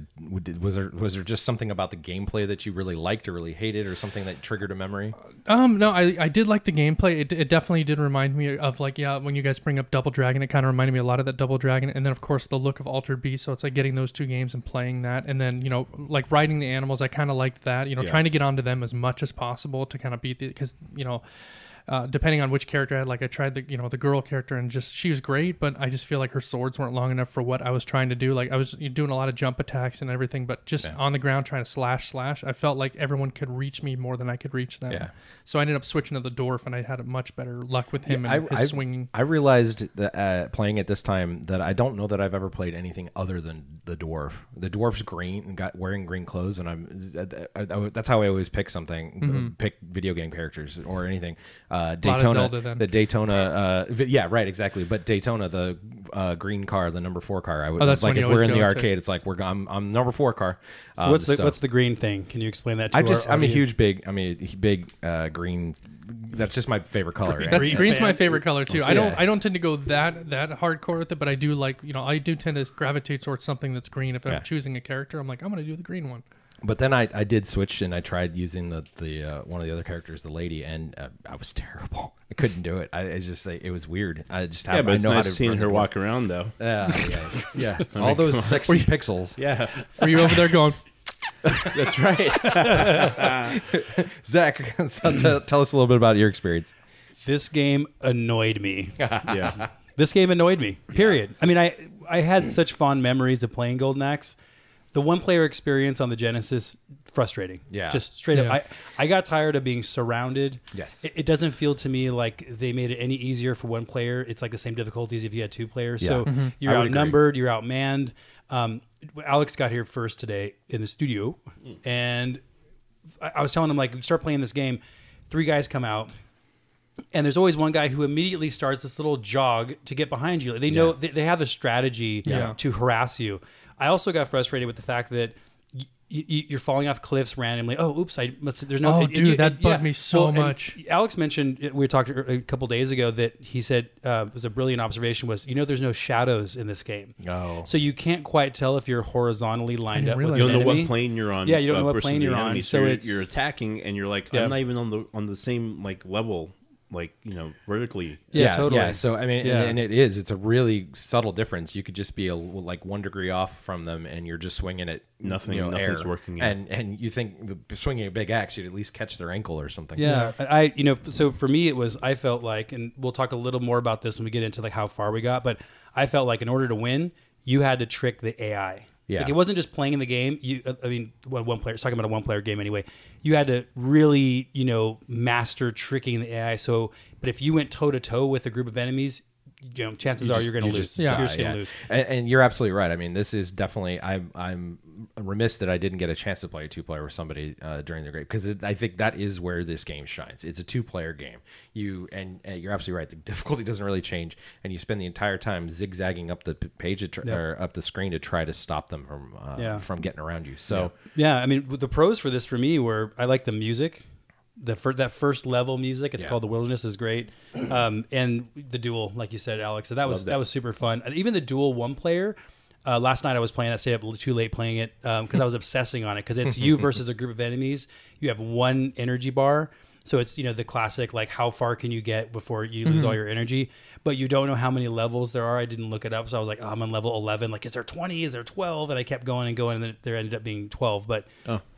was there was there just something about the gameplay that you really liked or really hated, or something that triggered a memory? Um, no, I, I did like the gameplay. It, it definitely did remind me of like yeah, when you guys bring up Double Dragon, it kind of reminded me a lot of that Double Dragon, and then of course the look of Altered Beast. So it's like getting those two games and playing that, and then you know like riding the animals. I kind of liked that. You know, Yeah. trying to get onto them as much as possible to kind of beat the because you know. Uh, depending on which character I had, like I tried the you know the girl character and just she was great, but I just feel like her swords weren't long enough for what I was trying to do. Like I was doing a lot of jump attacks and everything, but just Yeah. on the ground trying to slash slash. I felt like everyone could reach me more than I could reach them. Yeah. So I ended up switching to the dwarf, and I had a much better luck with him Yeah, and I- his I- swinging. I realized that uh, playing it this time that I don't know that I've ever played anything other than the dwarf. The dwarf's green and got wearing green clothes, and I'm I, I- that's how I always pick something, pick video game characters or anything. Uh. Lot of Daytona, Zelda then. the Daytona, uh, yeah, right, exactly. But Daytona, the uh, green car, the number four car. I would Oh, that's like when if we're in the go to. arcade, it's like we're go- I'm, I'm number four car. So Um, what's the what's the green thing? Can you explain that to me? I our just I'm a huge big I mean big uh, green. That's just my favorite color. Green- That's Green green's fan. my favorite color too. I don't I don't tend to go that that hardcore with it, but I do like you know I do tend to gravitate towards something that's green. If I'm choosing a character, I'm like I'm gonna do the green one. But then I, I did switch and I tried using the the uh, one of the other characters, the lady, and uh, I was terrible. I couldn't do it. I it's just like, it was weird. I just have, Yeah, but I it's know nice how to seeing her the walk around though. Yeah, yeah, yeah. All those sexy pixels. Yeah, Are you over there going? that's right. Zach, so tell, tell us a little bit about your experience. This game annoyed me. yeah, This game annoyed me. Period. I mean, I I had such fond memories of playing Golden Axe. The one player experience on the Genesis frustrating. Yeah. just straight Yeah. up. I I got tired of being surrounded. Yes. It, it doesn't feel to me like they made it any easier for one player. It's like the same difficulties if you had two players. So Yeah. Mhm. you're I would agree. outnumbered. You're outmanned. Um, Alex got here first today in the studio, and I, I was telling him like start playing this game. Three guys come out and there's always one guy who immediately starts this little jog to get behind you. They know Yeah. they, they have a strategy Yeah. to harass you. I also got frustrated with the fact that y- y- you're falling off cliffs randomly. Oh, oops! I must. There's no. Oh, it- it- dude, it- that yeah. bugged me so and much. Alex mentioned we talked a couple days ago that he said uh, was a brilliant observation. Was you know there's no shadows in this game, Oh, so you can't quite tell if you're horizontally lined didn't up. With realize you don't know enemy. what plane you're on. Yeah, you don't uh, know what plane you're on, enemy. so you're, it's- you're attacking, and you're like, Yeah. I'm not even on the on the same like level, like you know, vertically. Yeah, totally. Yeah, so I mean, Yeah. and, and it is. It's a really subtle difference. You could just be a, like one degree off from them, and you're just swinging it. Nothing- you know, nothing's air. working, yeah. And and you think the, swinging a big axe, you'd at least catch their ankle or something. Yeah, I you know so for me it was I felt like and we'll talk a little more about this when we get into like how far we got, but I felt like in order to win, you had to trick the AI. Yeah. Like it wasn't just playing in the game. You, uh, I mean, one player. Talking about a one player game anyway. You had to really, you know, master tricking the AI. So, but if you went toe to toe with a group of enemies, you know, chances You are you're going to lose. just Yeah. You're just going to yeah. lose. And, and you're absolutely right. I mean, this is definitely. I'm I'm remiss that I didn't get a chance to play a two player with somebody uh, during the great because I think that is where this game shines. It's a two player game. You and uh, you're absolutely right. The difficulty doesn't really change, and you spend the entire time zigzagging up the page tr- Yep. or up the screen to try to stop them from uh, Yeah. from getting around you. So Yeah, I mean, the pros for this for me were I like the music. The fir- that first level music, it's Yeah. called the Wilderness, is great, um, and the duel, like you said, Alex, so that was that. that. was super fun. And Even the duel one player. Uh, last night I was playing. I stayed up a little too late playing it because I was obsessing on it. Because it's you versus a group of enemies. You have one energy bar, so it's you know the classic like how far can you get before you lose all your energy, but you don't know how many levels there are. I didn't look it up, so I was like, oh, I'm on level 11. Like, is there 20? Is there 12? And I kept going and going, and then there ended up being 12. But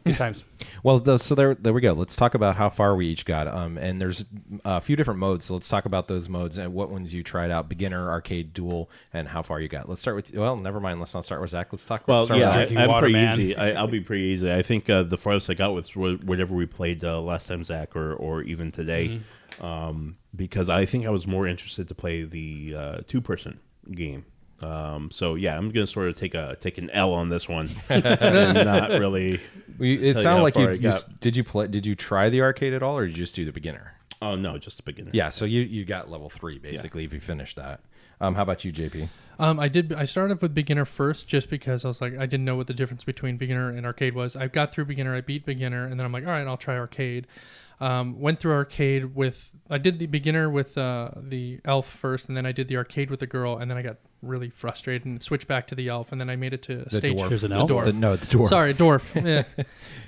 good times. Well, th- so there, there we go. Let's talk about how far we each got. Um, and there's a few different modes. So let's talk about those modes and what ones you tried out: beginner, arcade, dual, and how far you got. Let's start with. Well, never mind. Let's not start with Zach. Let's talk. Well, start yeah, with I, Drinking I'm water, pretty man. easy. I, I'll be pretty easy. I think uh, the farthest I got was whatever we played uh, last time, Zach, or or even today, Mm-hmm. Um, because I think I was more interested to play the uh, two person game. Um, so yeah, I'm gonna sort of take a take an L on this one, not really. It sounded like you, you s- did you play did you try the arcade at all or did you just do the beginner Oh no, just the beginner. Yeah, so you you got level three basically if you finish that. Um, how about you, JP? Um, I did. I started with beginner first, just because I was like, I didn't know what the difference between beginner and arcade was. I got through beginner, I beat beginner, and then I'm like, all right, I'll try arcade. Um, went through arcade with. I did the beginner with uh, the elf first, and then I did the arcade with the girl, and then I got really frustrated and switched back to the elf, and then I made it to stage. dwarf. There's an the elf? dwarf. The- no, the dwarf. Sorry, dwarf. yeah.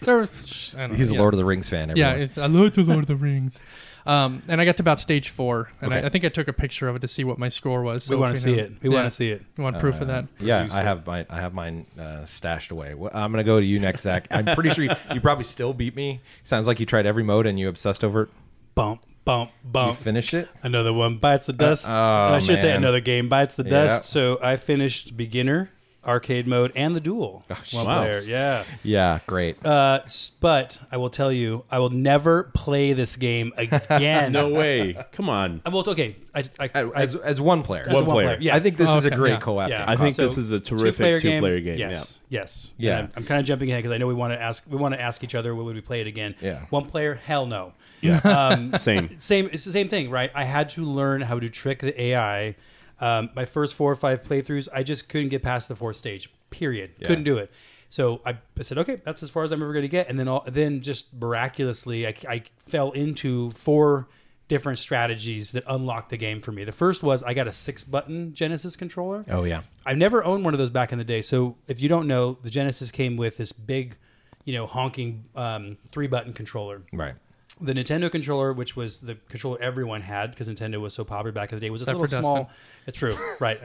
I don't He's know, a yeah. Lord of the Rings fan. Yeah, it's, I love the Lord of the Rings. Um, and I got to about stage four, and Okay. I, I think I took a picture of it to see what my score was. we want to see know- it. We yeah. want to see it. You want proof of Uh, that? Yeah, I have my I have mine uh, stashed away. Well, I'm gonna go to you next, Zach. I'm pretty sure you, you probably still beat me. Sounds like you tried every mode and you obsessed over it. Bump, bump, You bump. finished it. Another one bites the dust. Uh, oh, I should say another game bites the Yeah. dust. So I finished beginner, arcade mode, and the duel. One wow. player. Yeah. Yeah, great. Uh, s- but I will tell you, I will never play this game again. No way. Come on. Uh, Well, okay. I, I, I, As, as one player, as a One player. Yeah. I think this Oh, is a okay, great yeah. co-op. Yeah. game. I think So, this is a terrific two-player game. Yes, yes. Yeah. And I'm kind of jumping ahead because I know we want to ask. We want to ask each other, would we play it again? Yeah. One player, hell no. Yeah. Um, Yeah. Same. same. It's the same thing, right? I had to learn how to trick the AI. Um, my first four or five playthroughs, I just couldn't get past the fourth stage. Period. Yeah. Couldn't do it. So I, I said, okay, that's as far as I'm ever going to get. And then, all, then just miraculously, I, I fell into four different strategies that unlocked the game for me. The first was I got a six-button Genesis controller. Oh yeah. I've never owned one of those back in the day. So if you don't know, the Genesis came with this big, you know, honking um, three button controller. Right. The Nintendo controller, which was the controller everyone had because Nintendo was so popular back in the day, was this Except little small. It's true, right?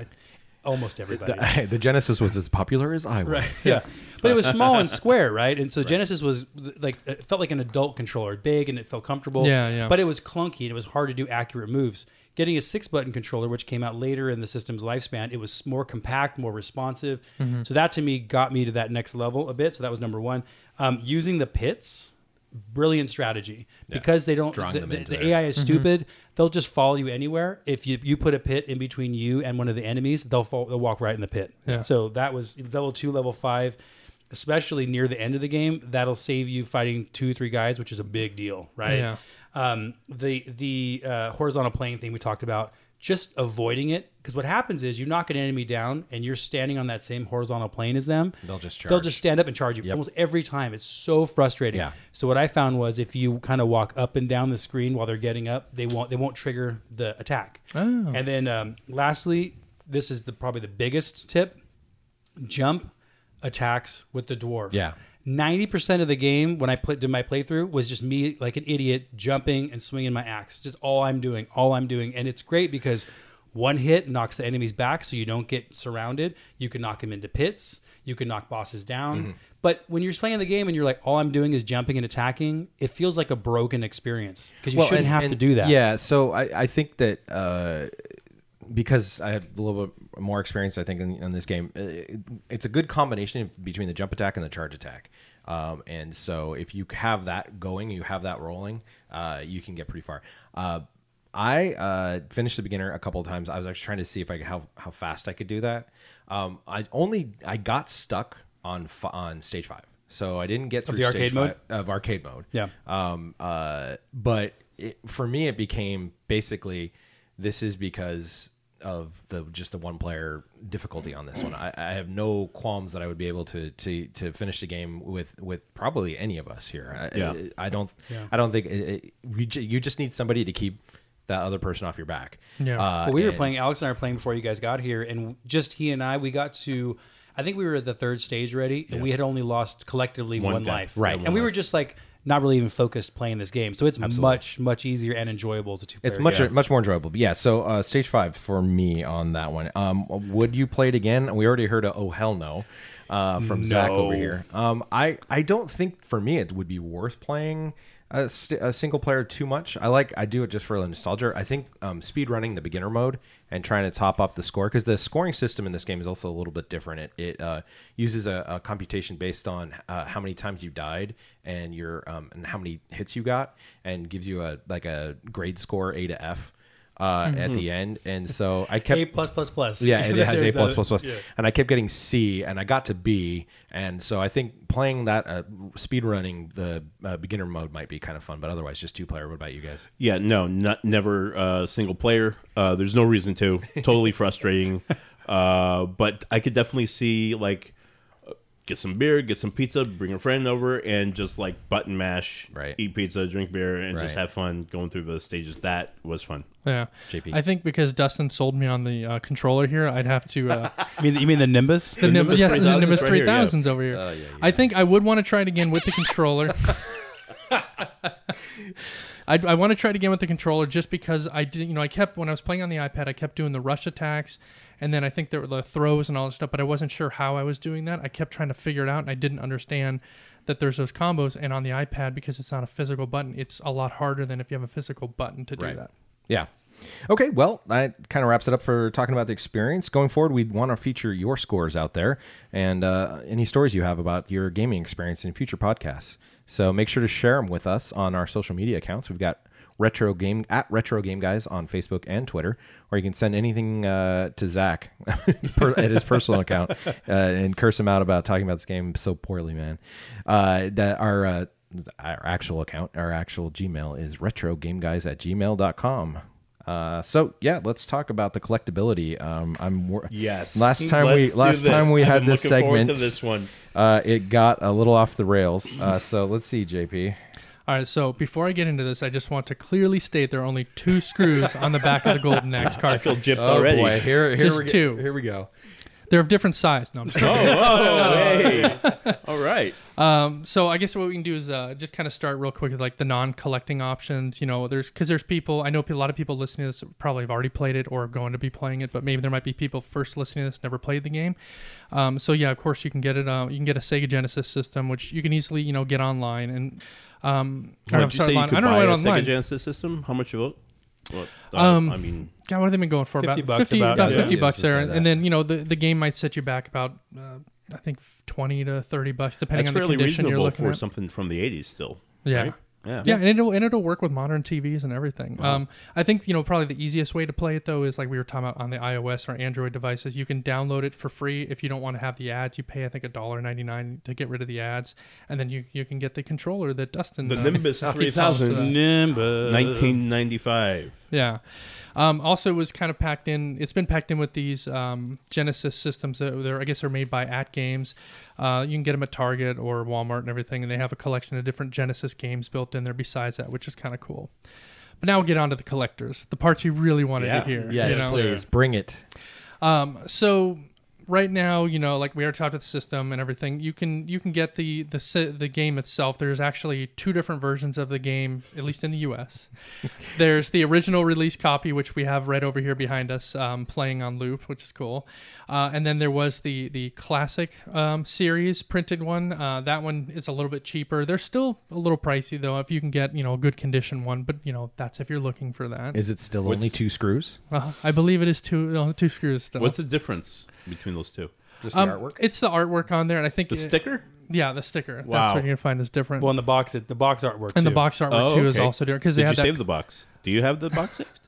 Almost everybody. The, the Genesis was as popular as I was. Right. Yeah. But it was small and square, right? And so Genesis was like it felt like an adult controller, big and it felt comfortable. Yeah, yeah. But it was clunky and it was hard to do accurate moves. Getting a six button controller, which came out later in the system's lifespan, it was more compact, more responsive. Mm-hmm. So that to me got me to that next level a bit. So that was number one. Um, using the pits, brilliant strategy because they don't. Drawing The, them the- into the there. AI Mm-hmm. is stupid. They'll just follow you anywhere. If you you put a pit in between you and one of the enemies, they'll fall, they'll walk right in the pit. Yeah. So that was level two, level five, especially near the end of the game. That'll save you fighting two, three guys, which is a big deal, right? Yeah. Um, the the uh, horizontal plane thing we talked about, just avoiding it because what happens is you knock an enemy down and you're standing on that same horizontal plane as them. They'll just charge. They'll just stand up and charge you Yep. almost every time. It's so frustrating. Yeah. So what I found was if you kind of walk up and down the screen while they're getting up, they won't they won't trigger the attack. Oh. And then um, lastly, this is the probably the biggest tip: jump attacks with the dwarf. Yeah. Ninety percent of the game when I play, did my playthrough was just me like an idiot jumping and swinging my axe. Just all I'm doing, all I'm doing, and it's great because one hit knocks the enemies back, so you don't get surrounded. You can knock them into pits. You can knock bosses down. Mm-hmm. But when you're playing the game and you're like, all I'm doing is jumping and attacking, it feels like a broken experience because you Well, shouldn't and- have to do that. Yeah, so I, I think that uh, because I have a little bit more experience, I think in, in this game, it, it's a good combination between the jump attack and the charge attack. Um, and so if you have that going, you have that rolling, uh, you can get pretty far. Uh, I uh, finished the beginner a couple of times. I was actually trying to see if I could how how fast I could do that. Um, I only I got stuck on on stage five, so I didn't get through the stage arcade mode? five- of arcade mode. Yeah. Um, uh, but it, for me, it became basically this is because of the just the one player difficulty on this one. I, I have no qualms that I would be able to to to finish the game with with probably any of us here. I, Yeah. I, I don't Yeah. I don't think it, it, we ju- you just need somebody to keep that other person off your back. Yeah. Uh, Well, we were playing. Alex and I were playing before you guys got here, and just he and I, we got to. I think we were at the third stage ready and we had only lost collectively one, One life. Right. and we were just like not really even focused playing this game. So it's much much easier and enjoyable as a two player. It's much much more enjoyable. But yeah, so uh, stage five for me on that one. Um, would you play it again? We already heard a oh hell no uh, from Zach over here. Um, I I don't think for me it would be worth playing a, st- a single player too much. I like I do it just for nostalgia. I think um, speed running the beginner mode and trying to top up the score because the scoring system in this game is also a little bit different. It it uh, uses a, a computation based on uh, how many times you died and your um, and how many hits you got and gives you a like a grade score A to F uh, at the end, and so I kept A plus plus plus. yeah, it has A plus that. plus plus, Yeah. and I kept getting C, and I got to B, and so I think playing that uh, speed running the uh, beginner mode might be kind of fun, but otherwise just two player. What about you guys? Yeah, no, not never uh, single player. Uh, there's no reason to. Totally frustrating. Uh, but I could definitely see like get some beer, get some pizza, bring a friend over, and just like button mash, Right. eat pizza, drink beer, and just have fun going through the stages. That was fun. Yeah. JP. I think because Dustin sold me on the uh, controller here, I'd have to. Uh, You mean you mean the Nimbus? the Nimbus, Nimbus yes, the 3000s Nimbus right yeah. 3000s over here. Oh, yeah, I think I would want to try it again with the controller. I, I want to try it again with the controller just because I did, you know, I kept when I was playing on the iPad, I kept doing the rush attacks, and then I think there were the throws and all that stuff, but I wasn't sure how I was doing that. I kept trying to figure it out, and I didn't understand that there's those combos. And on the iPad, because it's not a physical button, it's a lot harder than if you have a physical button to do Right. that. Yeah. Okay, well, that kind of wraps it up for talking about the experience. Going forward, we want to feature your scores out there and uh, any stories you have about your gaming experience in future podcasts. So make sure to share them with us on our social media accounts. We've got retro game at retro game guys on Facebook and Twitter, or you can send anything uh, to Zach per, at his personal account uh, and curse him out about talking about this game so poorly, man. Uh, that our uh, our actual account, our actual Gmail is retrogameguys at gmail.com. Uh, so yeah, let's talk about the collectability. Um, I'm wor- Yes. Last time we Let's do last this. time we I've had this segment, this one. Uh, it got a little off the rails. Uh, so let's see, JP. All right, so before I get into this, I just want to clearly state there are only two screws on the back of the Golden Axe I feel cartridge. gypped already. Oh, here, here Just we go. two. Here we go. They're of different size. No, I'm just Oh, kidding. oh, hey. All right. Um, so I guess what we can do is uh, just kind of start real quick with like the non-collecting options. You know, there's because there's people I know a lot of people listening to this probably have already played it or are going to be playing it, but maybe there might be people first listening to this never played the game. Um, so yeah, of course you can get it. Uh, you can get a Sega Genesis system, which you can easily you know get online and. Um, or What, I'm did you sorry, say you could I don't buy know a it online. Sega Genesis system? How much you vote? What, uh, Um, I mean, God, what have they been going for? 50 about bucks 50, about, about yeah. 50 Yeah, bucks there. And then, you know, the, the game might set you back about, uh, I think, 20 to 30 bucks, depending that's on the fairly condition you're looking for at. something from the 80s still. Yeah. right? Yeah. Yeah, and it'll and it'll work with modern TVs and everything. Um, I think you know probably the easiest way to play it though is like we were talking about on the iOS or Android devices. You can download it for free if you don't want to have the ads. You pay I think a dollar ninety nine to get rid of the ads, and then you you can get the controller that Dustin. The uh, Nimbus keeps 3000. telling us about. Nimbus. 1995. Yeah. Um, also, it was kind of packed in. It's been packed in with these um, Genesis systems that they're, I guess, are made by AtGames. Uh, you can get them at Target or Walmart and everything, and they have a collection of different Genesis games built in there besides that, which is kind of cool. But now we'll get on to the collectors, the parts you really wanted Yeah. to hear. Yes, you know? please bring it. Um, so right now, you know, like we already talked about the system and everything. You can you can get the the the game itself. There's actually two different versions of the game, at least in the U.S. There's the original release copy, which we have right over here behind us, um, playing on loop, which is cool. Uh, and then there was the the classic um, series printed one. Uh, that one is a little bit cheaper. They're still a little pricey though, if you can get you know a good condition one. But you know that's if you're looking for that. Is it still What's- only two screws? Uh, I believe it is two uh, two screws still. What's the difference between those two? Just Um, artwork. It's the artwork on there, and I think The it- sticker? Yeah, the sticker. Wow. That's what you're gonna find is different. Well, in the box, it, the box artwork. and the box artwork Oh, too is also different because they Did you that. save the box? Do you have the box saved?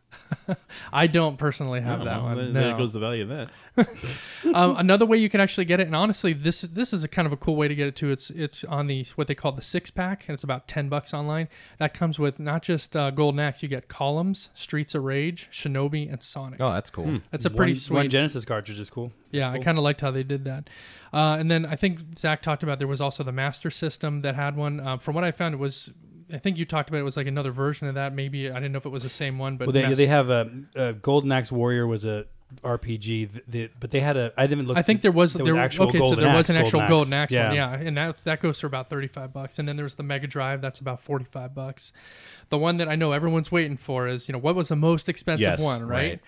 I don't personally have Oh, that well, one. There, no. there goes the value of that. um, another way you can actually get it, and honestly, this this is a kind of a cool way to get it too. It's it's on the what they call the six pack, and it's about ten bucks online. That comes with not just uh, Golden Axe, you get Columns, Streets of Rage, Shinobi, and Sonic. Oh, that's cool. That's a pretty one, sweet. One Genesis cartridge is cool. Yeah, I kind of liked how they did that. Uh, and then I think Zach talked about there was also the Master System that had one. Uh, from what I found, it was. I think you talked about it was like another version of that. Maybe I didn't know if it was the same one, but Well, they, Mas- they have a, a Golden Axe Warrior was a RPG, th- the, but they had a. I didn't look. I think there was there there, was actual okay, so Golden there was an actual Golden Golden Axe. Axe one, Yeah. yeah, and that that goes for about thirty five bucks. And then there's the Mega Drive, that's about forty five bucks. The one that I know everyone's waiting for is you know what was the most expensive Yes, one, right? right.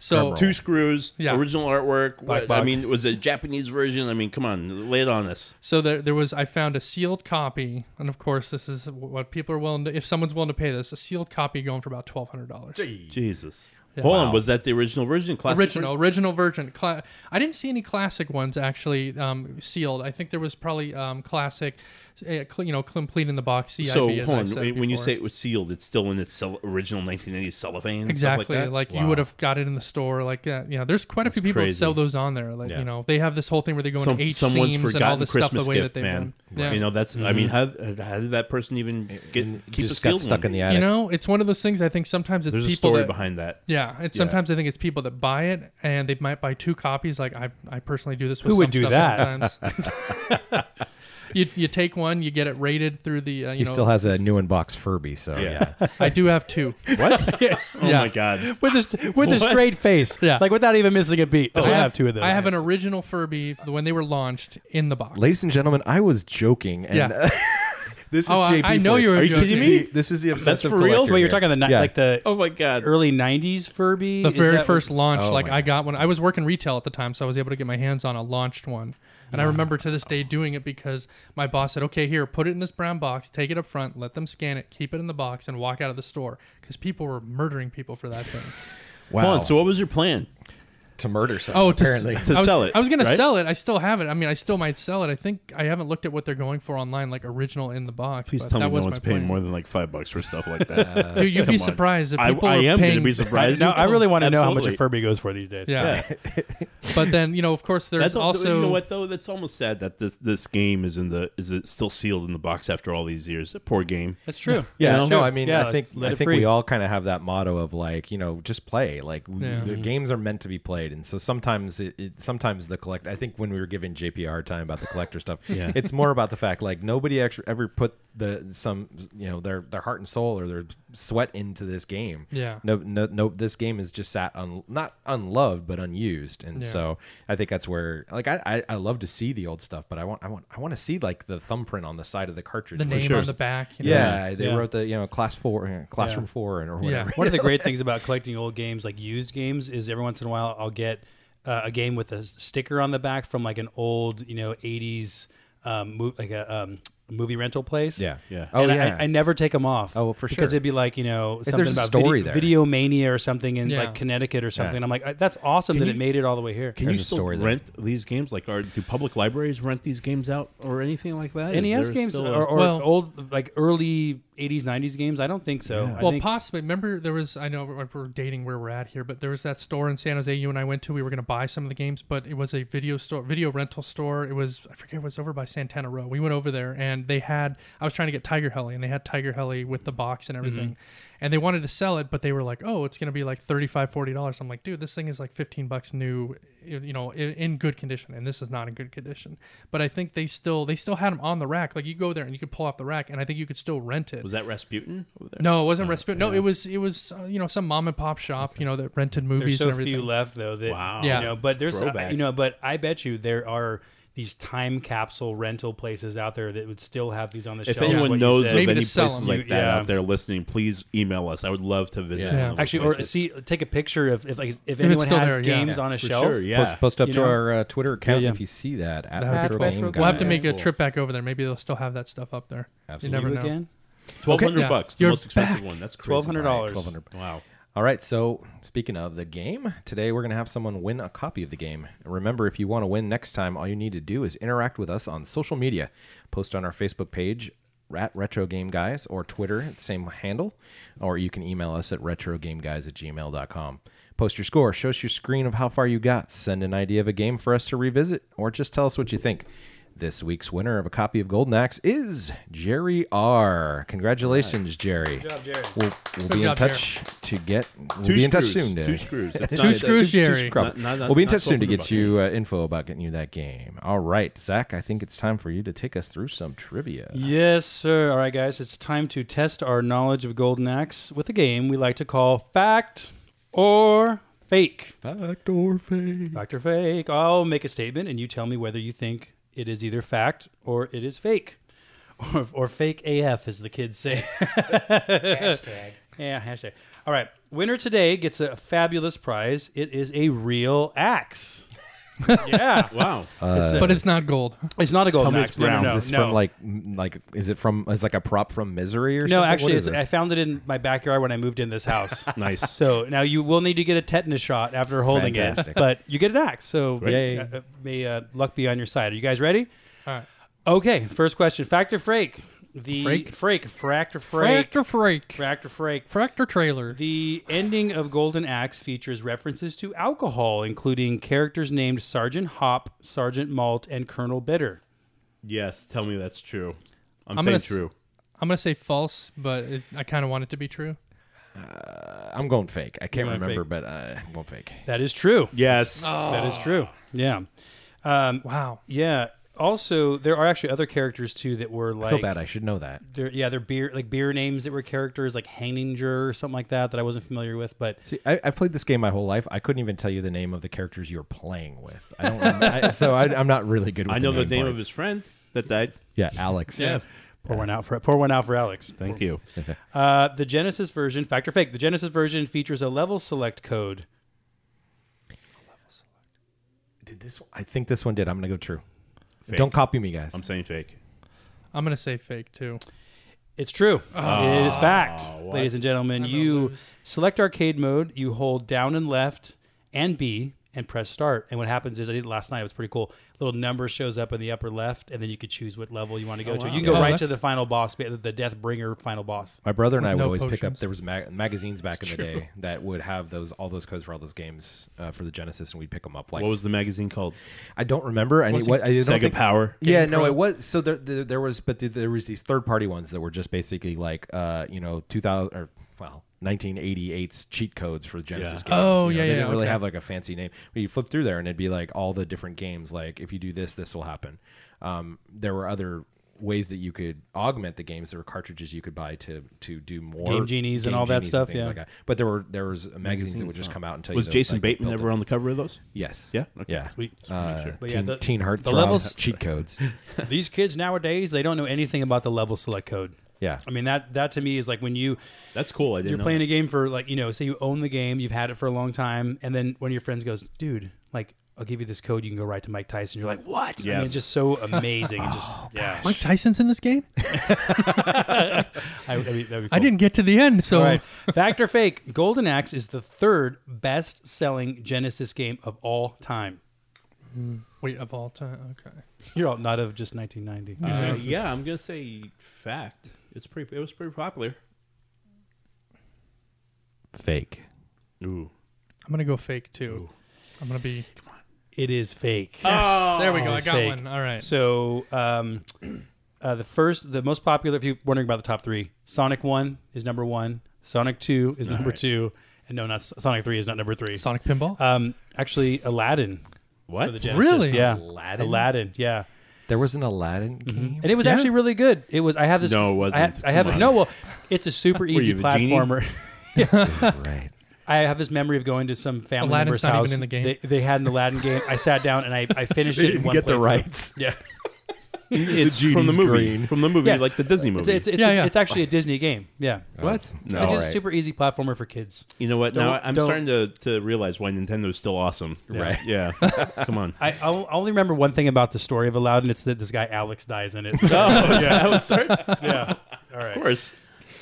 So Two screws, Yeah. original artwork. Black What, I box. mean, was it a Japanese version? I mean, come on, lay it on us. So there, there was I found a sealed copy, and of course this is what people are willing to. If someone's willing to pay this, a sealed copy going for about twelve hundred dollars. Jesus. Hold Wow. on, was that the original version? Classic original, original version. Cla- I didn't see any classic ones actually um, sealed. I think there was probably um, classic, cl- Eh, you know, complete in the box. CIB, So as hold I on, said when when you say it was sealed, it's still in its cell- original 1980s cellophane. exactly stuff like, like, that? you would have got it in the store like that. You know, there's quite a few That's people that sell those on there. Like Yeah. you know, they have this whole thing where they go Some, into H someone's seams and all forgotten this Christmas stuff the way gift, that they've man. done. Yeah. You know, that's. I mm-hmm. mean, how, how did that person even get keep just got stuck one? in the attic. You know, it's one of those things. I think sometimes it's There's a people story that behind that. Yeah, it's Yeah. sometimes I think it's people that buy it and they might buy two copies. Like I, I personally do this with Who some would do stuff that? sometimes. you you take one, you get it rated through the. Uh, you he know, still has a new in box Furby, so Yeah. yeah. I do have two. What? Yeah. Oh my god! with a st- with a straight face, Yeah. like without even missing a beat. I, I have, two of those. I have an original Furby when they were launched in the box. Ladies and gentlemen, I was joking, and Yeah. this is Oh, I- JP. I know for you were Are you joking. kidding This is me? the- This is the obsessive for real? collector Wait, you're here. talking the ni- Yeah. like the Oh my god! early '90s Furby, the Is very that- first launch, Oh like I got one. I was working retail at the time, so I was able to get my hands on a launched one. And I remember to this day doing it because my boss said, "Okay, here, put it in this brown box, take it up front, let them scan it, keep it in the box, and walk out of the store." Because people were murdering people for that thing. Wow. Hold on. So what was your plan? To murder someone, Oh, to, apparently. s- To I was, sell it, I was gonna right? sell it. I still have it. I mean, I still might sell it. I think I haven't looked at what they're going for online, like original in the box. Please but tell that me no was one's my paying plan. more than like five bucks for stuff like that. Dude, you'd Come be surprised if I, people I were am paying. going to be surprised. No, I really want to know how much a Absolutely. Furby goes for these days. Yeah. Yeah. but then you know, of course, there's That's also you know what though. That's almost sad that this this game is in the is it still sealed in the box after all these years. A poor game. That's true. Yeah, That's no, true. I mean, Yeah, I think I think we all kind of have that motto of like, you know, just play. Like the mm-hmm. games are meant to be played, and so sometimes it, it sometimes the collect. I think when we were giving JPR time about the collector stuff, Yeah. it's more about the fact like nobody actually ever put the some you know their their heart and soul or their sweat into this game. Yeah. No, no, no. This game is just sat un, not unloved but unused, and Yeah. so I think that's where like I, I I love to see the old stuff, but I want I want I want to see like the thumbprint on the side of the cartridge. the name sure. on the back. you know? Yeah, they Yeah. wrote the you know class four, uh, classroom Yeah. four, and or Yeah. whatever. One of the great things about collecting old games, like used games, is every once in a while I'll get uh, a game with a sticker on the back from like an old, you know, '80s um, mo- like a um, movie rental place. Yeah, Yeah. Oh yeah. I, I never take them off. Oh, for sure. because it'd be like you know something there's a about story video, video mania or something in Yeah. like Connecticut or something. Yeah. I'm like, "Uh, that's awesome Can that you- it made it all the way here. Can There's you still story there. rent these games? Like, are do public libraries rent these games out or anything like that? NES games a- or, or Well- old like early '80s '90s games? I don't think so. Yeah. Well, think, possibly. Remember, there was. I know we're, we're dating where we're at here, but there was that store in San Jose you and I went to. We were going to buy some of the games, but it was a video store, video rental store. It was I forget. It was over by Santana Row. We went over there, and they had. I was trying to get Tiger Heli, and they had Tiger Heli with the box and everything. Mm-hmm. And they wanted to sell it, but they were like, "Oh, it's going to be like 35 dollars." I'm like, "Dude, this thing is like fifteen bucks new, you know, in, in good condition, and this is not in good condition." But I think they still they still had them on the rack. Like you go there and you could pull off the rack, and I think you could still rent it. Was that Rasputin over there? No, it wasn't Rasputin. No, it was it was uh, you know some mom and pop shop you know that rented movies there's movies so and everything. few left though that Wow. you Yeah. know but there's uh, Throwback. you know but i bet you there are these time capsule rental places out there that would still have these on the shelves. If shelf anyone what knows said. of Maybe any places them. like that yeah. out there listening, please email us. I would love to visit. Yeah. one of actually or see take a picture of if like if it's anyone still has there, yeah. games on a For shelf sure, yeah. Post, post up You to know? our uh, Twitter account Yeah, yeah. if you see that at That would Retro. Game We'll We'll have to make a trip back over there. Maybe they'll still have that stuff up there. Absolutely. You never You know. again Twelve hundred Yeah. bucks, the You're most expensive back. one. That's crazy. $1,200. 1,200. Wow. All right, so speaking of the game, today we're going to have someone win a copy of the game. Remember, if you want to win next time, all you need to do is interact with us on social media. Post on our Facebook page at Retro Game Guys or Twitter, same handle, or you can email us at retrogameguys at gmail.com. Post your score, show us your screen of how far you got, send an idea of a game for us to revisit, or just tell us what you think. This week's winner of a copy of Golden Axe is Jerry R. Congratulations, Jerry. Good job, Jerry. We'll, we'll be job, in touch to get. We'll Two be in touch screws. soon. To, Two screws. It's Two not- screws, Jerry. scrub. Not- not- we'll be in touch soon to get you uh, info about getting you that game. All right, Zach. I think it's time for you to take us through some trivia. Yes, sir. All right, guys, it's time to test our knowledge of Golden Axe with a game we like to call Fact or Fake. Fact or fake? Fact or fake. I'll make a statement, and you tell me whether you think it is either fact or it is fake, or, or fake AF, as the kids say. hashtag. Yeah, hashtag. All right. Winner today gets a fabulous prize. It is a real axe. yeah, Wow. It's, uh, but it's not gold. it's not a golden me axe. it's No, no, no, is this no. from like like is it from is like a prop from Misery or No, something? No, actually, it's, I found it in my backyard when I moved in this house. nice. So now you will need to get a tetanus shot after holding Fantastic. it, but you get an axe. So Yay. uh, uh, may uh, luck be on your side. Are you guys ready? All right. Okay, first question. Factor Frake. The Frake? Frake. Fractor Frake. Fractor Frake. Fractor Frake. Fractor trailer. The ending of Golden Axe features references to alcohol, including characters named Sergeant Hop, Sergeant Malt, and Colonel Bitter. Yes, tell me that's true. I'm, I'm saying gonna s- true. I'm gonna say false, but it, I kind of want it to be true. Uh, I'm going fake. I can't going remember, fake. but uh, I'm going fake. That is true. Yes. That is true. Yeah. Um, Wow. yeah. Also, there are actually other characters too that were like I feel bad. I should know that. They're, yeah, they're beer like beer names that were characters like Hanninger or something like that that I wasn't familiar with. But See, I, I've played this game my whole life. I couldn't even tell you the name of the characters you're playing with. I don't. I, so I, I'm not really good. with I know the name name of his friend that died. Yeah, Alex. Yeah. pour one out for pour one out for Alex. Thank you. Uh, the Genesis version, fact or fake. The Genesis version features a level select code. Level select. Did this? One? I think this one did. I'm gonna go true. Fake. Don't copy me, guys. I'm saying fake. I'm gonna say fake too. It's true. Ah. it is fact, ah, what? ladies and gentlemen. I'm gonna You lose. select arcade mode. You hold down and left and B and press start. And what happens is I did it last night. It was pretty cool. little number shows up in the upper left, and then you could choose what level you want to go Oh, to. wow. You can go right that's- to the final boss, the Death Bringer final boss. My brother and I would no always pick up. There was mag- magazines back in the day that would have those all those codes for all those games uh, for the Genesis, and we'd pick them up. Like What was the magazine called? I don't remember. I, Was what, I don't Sega think- Power. Yeah, Game no, Pro? it was. So there, there, there was, but there- there was these third party ones that were just basically like, uh, you know, 2000 or well, 1988's cheat codes for Genesis Yeah. games. Oh, you know, yeah, They yeah, didn't really okay. have like a fancy name. But you flip through there and it'd be like all the different games. Like if you do this, this will happen. Um, there were other ways that you could augment the games. There were cartridges you could buy to to do more Game Genies and Game all that stuff, things yeah. like that. But there were there was magazines that would just come out and tell Was you. the, Jason like, Bateman built ever up- on the cover of those? Yes. Yeah. Okay. Yeah. Sweet. Uh, sure. But teen, yeah, the- teen Heart the Throb levels- cheat codes. These kids nowadays, they don't know anything about the level select code. Yeah. I mean that that to me is like when you That's cool. I didn't you're know playing that. a game for like you know say you own the game you've had it for a long time and then one of your friends goes dude like i'll give you this code you can go right to mike tyson you're like what I mean, Yes. it's just so amazing and just Oh, yeah Mike Tyson's in this game. I, that'd be- that'd be I cool. didn't get to the end, so all right fact or fake golden axe is the third best selling genesis game of all time wait of all time. Okay. you're all not of just 1990 Uh, yeah, I'm gonna say fact. It's pretty. It was pretty popular. Fake. Ooh. I'm gonna go fake too. I'm gonna be. Come on. It is fake Oh there we go. I got fake. one. All right. So, um, uh, the first, the most popular, if you're wondering about the top three, Sonic 1 is number one, Sonic 2 is number right. two, and no, not Sonic 3 is not number three. Sonic Pinball. Um, actually, Aladdin. What? The Really? Yeah. Aladdin? Aladdin, yeah. There was an Aladdin mm-hmm. game. And it was Yeah. actually really good. It was, I have this. No, it wasn't. I have Come it. No, well, it's a super easy you, platformer. right. I have this memory of going to some family Aladdin's member's not even house. in the game. They, they had an Aladdin game. I sat down and I, I finished it in one Get the rights. Yeah. It's from the movie. green. From the movie, Yes. like the Disney It's, movie. it's, it's, Yeah, yeah. it's actually a Disney game. Yeah. Uh, what? No. It's just Alright. a super easy platformer for kids. You know what? Don't- now I'm don't- starting to, to realize why Nintendo's still awesome. Right. Yeah. Come on. I, I'll- I only remember one thing about the story of Aladdin. It's that this guy Alex dies in it. oh, yeah. How it starts? yeah. All right. Of course.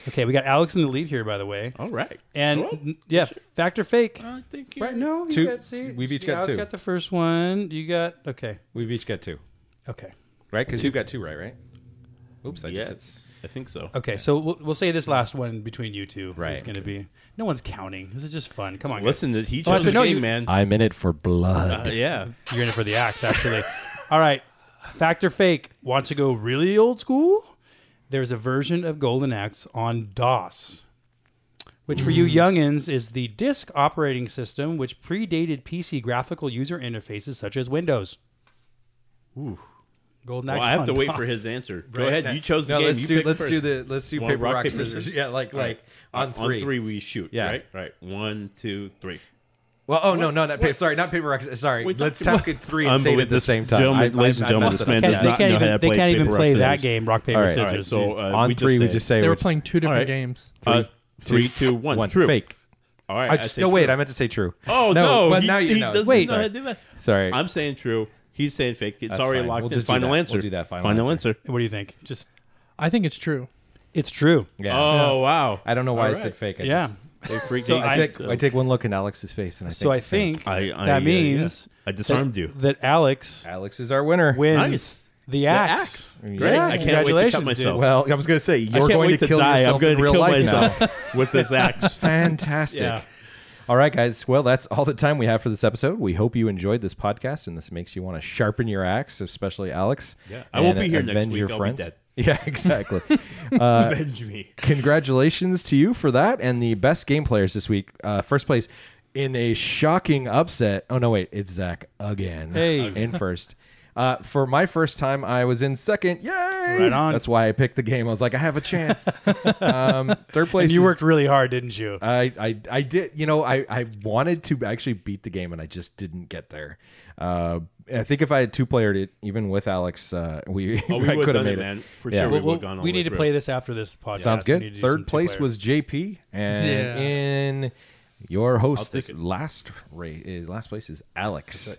Okay, we got Alex in the lead here, by the way. All right. And Well, n- yeah, fact or fake? I think you right? No, you Two- got see. we've each see, got Alex two. got the first one. You got okay. We've each got two, Okay. Right? Because you've got two, right? Right. Oops, I Yes. just. I think so. Okay, so we'll, we'll say this last one between you two is Right. going to be. No one's counting. This is just fun. Come on, guys. Listen, he Oh, I this no, you- man. I'm in it for blood. Uh, yeah. You're in it for the axe, actually. All right. Fact or fake? Want to go really old school? There's a version of Golden Axe on DOS, which for you youngins is the disk operating system, which predated PC graphical user interfaces such as Windows. Ooh. Golden Well, I have to wait DOS. for his answer. Go Right. ahead. You chose the no, game. let's you do pick let's first. do the let's do paper rock, scissors. Yeah, like All right. like on three. On three, we shoot. Yeah. Right. Right. One, two, three. Well, oh no, no, not pa- sorry, not paper rock. Sorry, Wait, let's talk- count it three and say it at the same time. gentleman- I- ladies I- and gentlemen, this man does can't- not they can't know how even, to they can't even paper, rock, play that game, rock, paper, All right. scissors. All right. So uh, On we just three, we just say They were playing two different right. games. Uh, Three, three, two, one. one. True. Fake. All right. I I just, say no, wait. I meant to say true. Oh no! but he, now you he know. doesn't Wait. know how to do that. Sorry. I'm saying true. He's saying fake. It's That's already fine. locked We'll in. just do Final that. answer. We'll do that final answer. What do you think? Just I think it's true. it's true. yeah. Oh wow! I don't know why All I said right. fake. I yeah. just- They freaked So me I, take I take one look in Alex's face and I So I think think I- I, that means yeah. I disarmed that, you. that Alex Alex is our winner. wins Nice. the The axe. Great! Yeah, I can't wait to congratulations, cut dude. myself. Well, I was going to say I you're can't going wait to kill die. yourself I'm going in to real kill life now. myself with this axe. Fantastic. Yeah. All right, guys. Well, that's all the time we have for this episode. We hope you enjoyed this podcast and this makes you want to sharpen your axe, especially Alex. Yeah. I won't be here next week. Your I'll friends. Yeah, exactly. uh, Avenge me. congratulations to you for that and the best game players this week. Uh, first place in a shocking upset. Oh no, wait, it's Zach again. Hey. in first. Uh, for my first time, I was in second. Yay! Right on. That's why I picked the game. I was like, I have a chance. um, third place. And you is- worked really hard, didn't you? I, I I did. You know, I I wanted to actually beat the game, and I just didn't get there. Uh, I think if I had two playered it, even with Alex, uh, we Oh, we I could have have done made it, man. For Yeah. sure, Well, we would well, have gone we need to through. play this after this podcast. Sounds good. need to do some Third place two-player. was JP, and Yeah. in your host this it. last rate is last place is Alex.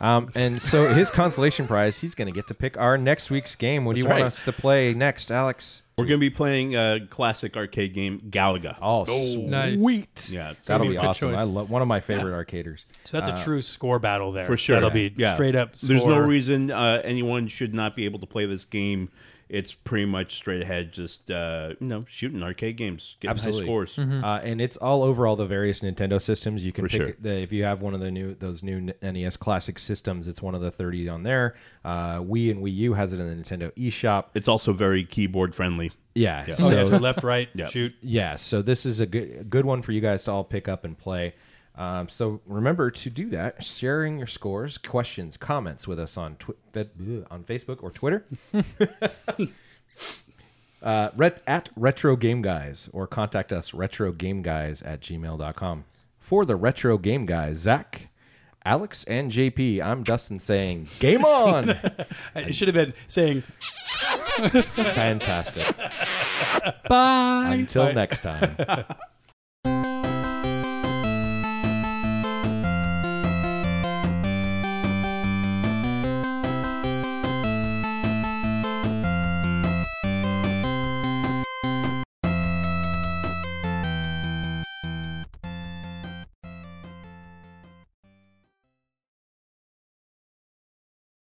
Um, and so his consolation prize, he's going to get to pick our next week's game. What do you That's want us to play next, Alex? We're going to be playing a classic arcade game, Galaga. Oh, Nice. sweet! Yeah, it's that'll be be awesome. choice. I love one of my favorite arcaders. So that's a true score battle there. Uh, for sure. That'll be Yeah. straight up. There's no reason uh, anyone should not be able to play this game. It's pretty much straight ahead, just uh, you know, shooting arcade games, getting Absolutely. high scores. Uh, and it's all over all the various Nintendo systems. You can For pick sure. the, if you have one of the new those new NES classic systems. It's one of the thirty on there. Uh, Wii and Wii U has it in the Nintendo eShop. It's also very keyboard friendly. Yeah, Yeah. so Oh, yeah, to left, right, Yeah. shoot. yeah, so this is a good a good one for you guys to all pick up and play. Um, so remember to do that, sharing your scores, questions, comments with us on twi- on Facebook or Twitter. uh, ret- at Retro Game Guys or contact us retrogameguys at gmail.com. For the Retro Game Guys, Zach, Alex, and JP, I'm Dustin saying, Game on! It should have been saying Fantastic. Bye. Until next time.